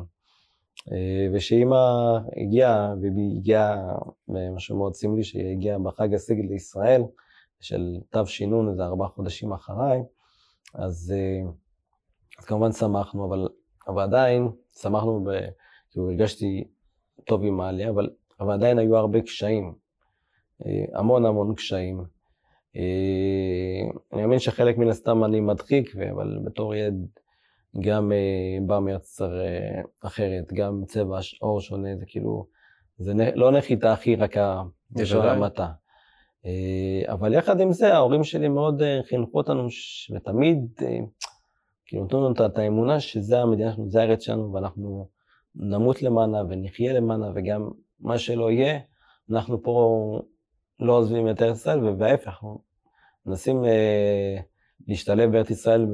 אה, ושאימא הגיעה, והיא הגיעה, אה, משהו מאוד סמלי, שהיא הגיעה בחג הסיגד לישראל, של תש"ן, איזה ארבעה חודשים אחריי, אז, אה, אז כמובן שמחנו, אבל, אבל עדיין שמחנו, ב, כאילו הרגשתי טוב עם העלייה, אבל, אבל עדיין היו הרבה קשיים, אה, המון המון קשיים. אה, אני מאמין שחלק מן הסתם אני מדחיק, אבל בתור ילד גם בא מארץ אה, אחרת, גם צבע עור שונה, זה כאילו, זה לא נחיתה הכי רכה בלשון. המעטה. אה, אבל יחד עם זה, ההורים שלי מאוד אה, חינכו אותנו, ותמיד אה, כאילו נתנו לנו את- האמונה שזה המדינה שלנו, זה הארץ שלנו, ואנחנו נמות למענה ונחיה למענה, וגם מה שלא יהיה, אנחנו פה לא עוזבים את ארץ ישראל, ו- וההפך, אנחנו מנסים להשתלב בארץ ישראל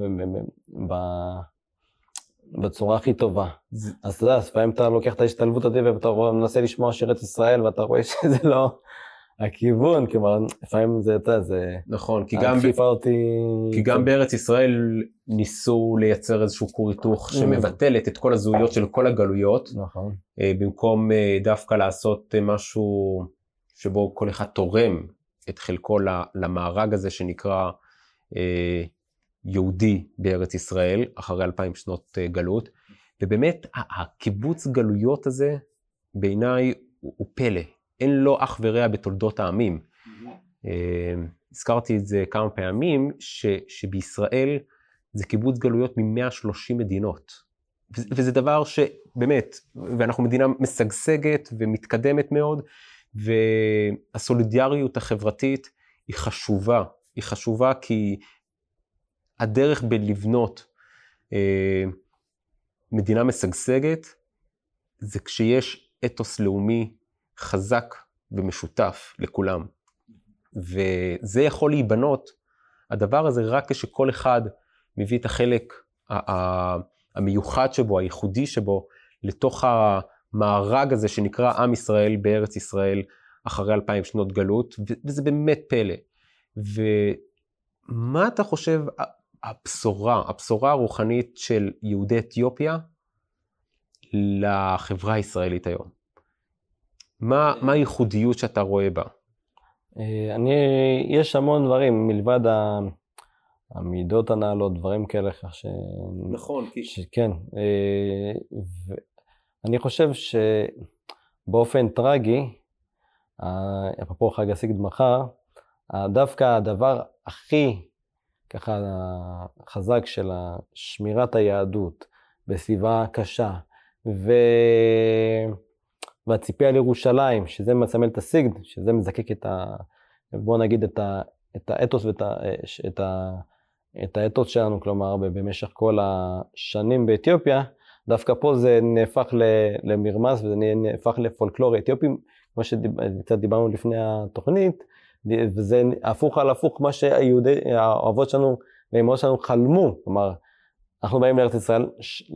בצורה הכי טובה. זה- אז אתה יודע, לפעמים אתה לוקח את ההשתלבות הזאת ואתה מנסה לשמוע שיר ארץ ישראל, ואתה רואה שזה לא הכיוון, כלומר, לפעמים זה, אתה יודע, זה... נכון, כי גם, הדחיפה אותי... כי גם בארץ ישראל ניסו לייצר איזשהו כור היתוך Mm. שמבטלת את כל הזהויות של כל הגלויות, נכון. אה, במקום אה, דווקא לעשות אה, משהו שבו כל אחד תורם את חלקו למארג הזה שנקרא אה, יהודי בארץ ישראל, אחרי אלפיים שנות אה, גלות. ובאמת, הקיבוץ גלויות הזה, בעיניי, הוא, הוא פלא. אין לו אח ורע בתולדות העמים. אה, הזכרתי את זה כמה פעמים, ש, שבישראל זה קיבוץ גלויות מ-130 מדינות. ו- וזה דבר שבאמת, ואנחנו מדינה משגשגת ומתקדמת מאוד, והסולידריות החברתית היא חשובה. היא חשובה כי הדרך בלבנות אה, מדינה משגשגת, זה כשיש אתוס לאומי חזק ומשותף לכולם. וזה יכול להיבנות, הדבר הזה רק כשכל אחד מביא את החלק המיוחד שבו, הייחודי שבו, לתוך המארג הזה שנקרא עם ישראל בארץ ישראל אחרי אלפיים שנות גלות, וזה באמת פלא. ומה אתה חושב, הבשורה, הבשורה הרוחנית של יהודי אתיופיה לחברה הישראלית היום? מה, מה הייחודיות שאתה רואה בה? אה, אני, יש המון דברים מלבד ה, המידות הנעלות, דברים כאלה, כך ש... נכון, כי... כן. אני חושב שבאופן טרגי, אפרופו חג הסיגד מחר, דווקא הדבר הכי ככה חזק של שמירת היהדות בסביבה קשה, ו... והציפייה לירושלים, שזה מסמל את הסיגד, שזה מזקק את ה... בוא נגיד את, ה... את האתוס ואת ה... את ה... את האתוס שלנו, כלומר, במשך כל השנים באתיופיה, דווקא פה זה נהפך למרמז וזה נהפך לפולקלור אתיופי, כמו שקצת דיברנו לפני התוכנית, וזה הפוך על הפוך מה שהיהודי, האבות שלנו והאמהות שלנו חלמו, כלומר, אנחנו באים לארץ ישראל,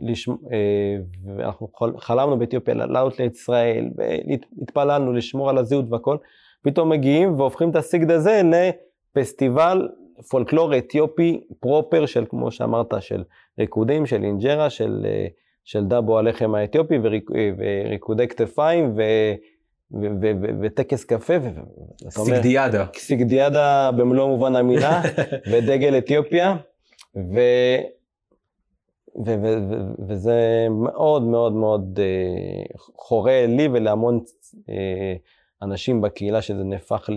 לשמ... אה, ואנחנו חלמנו באתיופיה לעלות לישראל, והתפללנו לשמור על הזהות והכל, פתאום מגיעים והופכים את הסיגד הזה לפסטיבל פולקלור אתיופי פרופר של, כמו שאמרת, של ריקודים, של אינג'רה, של, אה, של דאבו הלחם האתיופי וריק, אה, וריקודי כתפיים ו, וטקס קפה. סיגדיאדה. סיגדיאדה במלוא מובן המילה, ודגל אתיופיה. ו, ו- ו- ו- וזה מאוד מאוד מאוד uh, חורה לי ולהמון uh, אנשים בקהילה שזה נהפך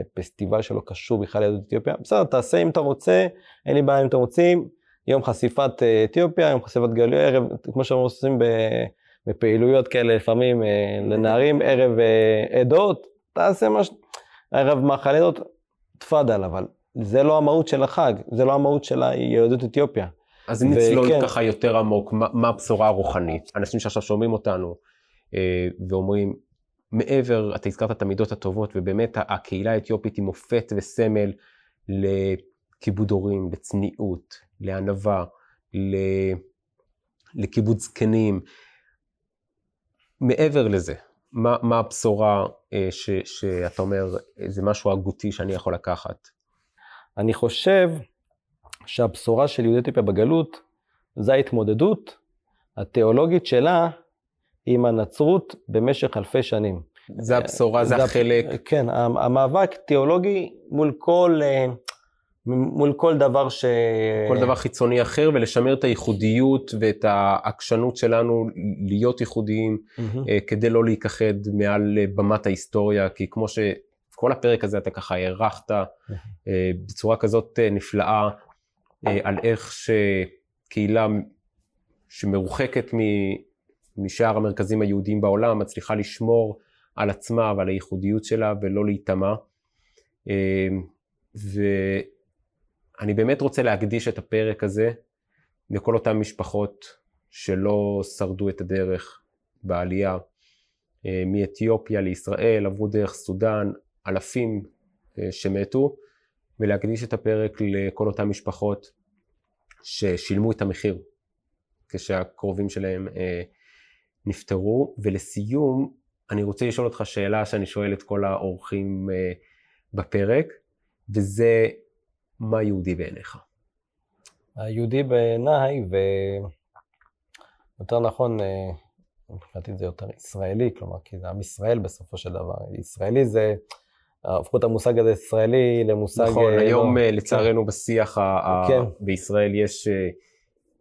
לפסטיבל שלא קשור בכלל ליהדות אתיופיה. בסדר, תעשה אם אתה רוצה, אין לי בעיה אם אתם רוצים. יום חשיפת uh, אתיופיה, יום חשיפת גלוי, ערב, כמו שאנחנו עושים בפעילויות כאלה לפעמים uh, לנערים, ערב uh, עדות, תעשה מה ש... ערב מאכל עדות, תפאדל, אבל זה לא המהות של החג, זה לא המהות של יהדות אתיופיה. אז אם נצלול וכן. ככה יותר עמוק, מה, מה הבשורה הרוחנית? אנשים שעכשיו שומעים אותנו אה, ואומרים, מעבר, אתה הזכרת את המידות הטובות, ובאמת הקהילה האתיופית היא מופת וסמל לכיבוד הורים, לצניעות, לענווה, לכיבוד זקנים. מעבר לזה, מה, מה הבשורה אה, ש, שאתה אומר, זה משהו הגותי שאני יכול לקחת? אני חושב שהבשורה של יהודי אתיופיה בגלות זה ההתמודדות התיאולוגית שלה עם הנצרות במשך אלפי שנים. זה הבשורה, זה, זה החלק. כן, המאבק תיאולוגי מול כל, אה, מול כל דבר ש... כל דבר חיצוני אחר, ולשמר את הייחודיות ואת העקשנות שלנו להיות ייחודיים, mm-hmm. כדי לא להיכחד מעל אה, במת ההיסטוריה, כי כמו שכל הפרק הזה אתה ככה הארכת mm-hmm. בצורה כזאת נפלאה אה, על איך שקהילה שמרוחקת משאר המרכזים היהודיים בעולם מצליחה לשמור על עצמה ועל הייחודיות שלה ולא להיטמע. אה, ואני באמת רוצה להקדיש את הפרק הזה לכל אותן משפחות שלא שרדו את הדרך בעלייה אה, מאתיופיה לישראל, עברו דרך סודאן, אלפים שמתו, ולהקדיש את הפרק לכל אותן משפחות ששילמו את המחיר כשהקרובים שלהם אה, נפטרו. ולסיום, אני רוצה לשאול אותך שאלה שאני שואל את כל האורחים אה, בפרק, וזה, מה יהודי בעיניך? היהודי בעיניי, ויותר נכון, אה, מבחינתי זה יותר ישראלי, כלומר, כי זה עם ישראל בסופו של דבר. ישראלי זה... הפכו את המושג הזה ישראלי למושג... נכון, אה, היום לא, אה, לצערנו. בשיח כן. בישראל יש אה,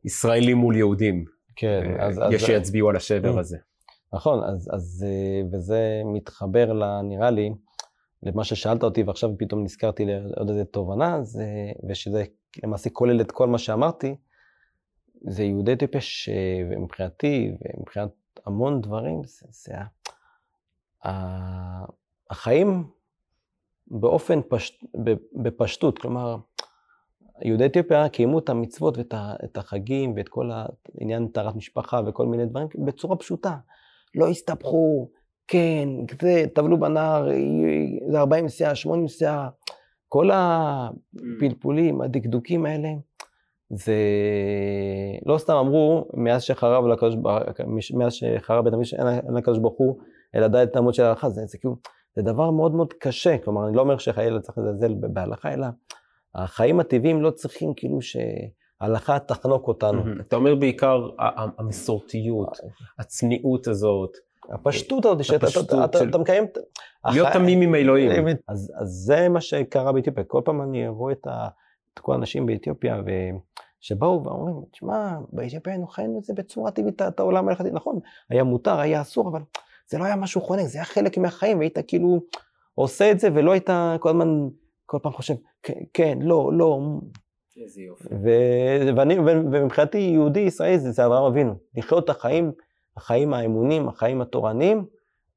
ישראלים מול יהודים. כן, אז... יש אז, שיצביעו על השבר הזה. נכון, אז, אז וזה מתחבר, לה, נראה לי, למה ששאלת אותי ועכשיו פתאום נזכרתי לעוד איזה תובנה, זה, ושזה למעשה כולל את כל מה שאמרתי, זה יהודי אתיופיה שמבחינתי ומבחינת המון דברים, זה, זה החיים באופן פשט, בפשטות, כלומר, יהודי אתיופיה קיימו את המצוות ואת החגים ואת כל העניין טהרת משפחה וכל מיני דברים בצורה פשוטה. לא הסתבכו, כן, זה, טבלו בנהר, זה 40 שעה, 80 שעה, כל הפלפולים, הדקדוקים האלה, זה לא סתם אמרו, מאז שחרב לקדוש מאז שחרב בית המקדש אין לקדוש ברוך הוא, אלא די את העמוד של ההלכה, זה, זה כאילו, זה דבר מאוד מאוד קשה, כלומר, אני לא אומר שחייל צריך לזלזל בהלכה, אלא החיים הטבעיים לא צריכים כאילו שההלכה תחנוק אותנו. אתה אומר בעיקר המסורתיות, הצניעות הזאת. הפשטות הזאת, שאתה אתה, אתה, אתה מקיים... להיות תמים עם האלוהים. אז, זה מה שקרה באתיופיה. כל פעם אני רואה את, כל האנשים באתיופיה. שבאו ואומרים, תשמע, באתיופיה היינו חיינו את זה בצורה טבעית, את העולם ההלכתי, נכון, היה מותר, היה אסור, אבל זה לא היה משהו חונק, זה היה חלק מהחיים, והיית כאילו עושה את זה, ולא היית כל הזמן, כל פעם חושב, כן, לא, לא. איזה יופי. ומבחינתי יהודי ישראלי זה, זה אברהם אבינו, לחיות את החיים, החיים האמונים, החיים התורניים,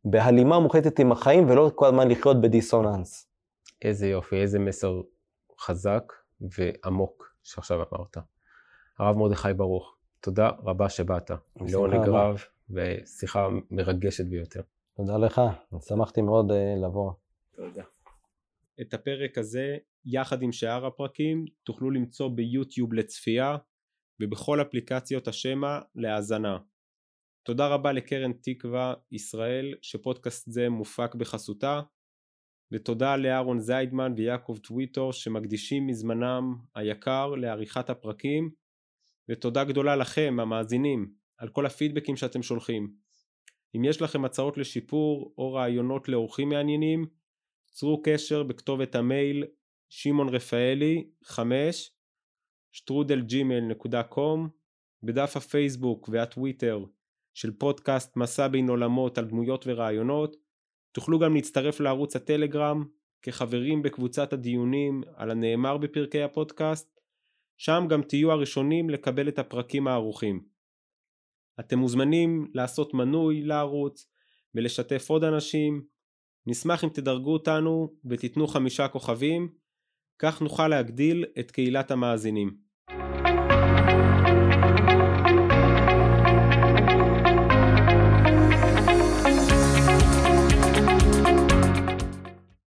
בהלימה מוחלטת עם החיים, ולא כל הזמן לחיות בדיסוננס. איזה יופי, איזה מסר חזק ועמוק שעכשיו אמרת. הרב מרדכי ברוך, תודה רבה שבאת. לעונג רב ושיחה מרגשת ביותר. תודה לך, שמחתי מאוד uh, לבוא. תודה. את הפרק הזה, יחד עם שאר הפרקים, תוכלו למצוא ביוטיוב לצפייה ובכל אפליקציות השמע להאזנה. תודה רבה לקרן תקווה ישראל שפודקאסט זה מופק בחסותה ותודה לאהרון זיידמן ויעקב טוויטור שמקדישים מזמנם היקר לעריכת הפרקים ותודה גדולה לכם המאזינים על כל הפידבקים שאתם שולחים. אם יש לכם הצעות לשיפור או רעיונות לאורחים מעניינים צרו קשר בכתובת המייל שמעון רפאלי 5 שטרודלג'ימל.קום בדף הפייסבוק והטוויטר של פודקאסט מסע בין עולמות על דמויות ורעיונות תוכלו גם להצטרף לערוץ הטלגרם כחברים בקבוצת הדיונים על הנאמר בפרקי הפודקאסט, שם גם תהיו הראשונים לקבל את הפרקים הערוכים. אתם מוזמנים לעשות מנוי לערוץ ולשתף עוד אנשים, נשמח אם תדרגו אותנו ותיתנו חמישה כוכבים, כך נוכל להגדיל את קהילת המאזינים.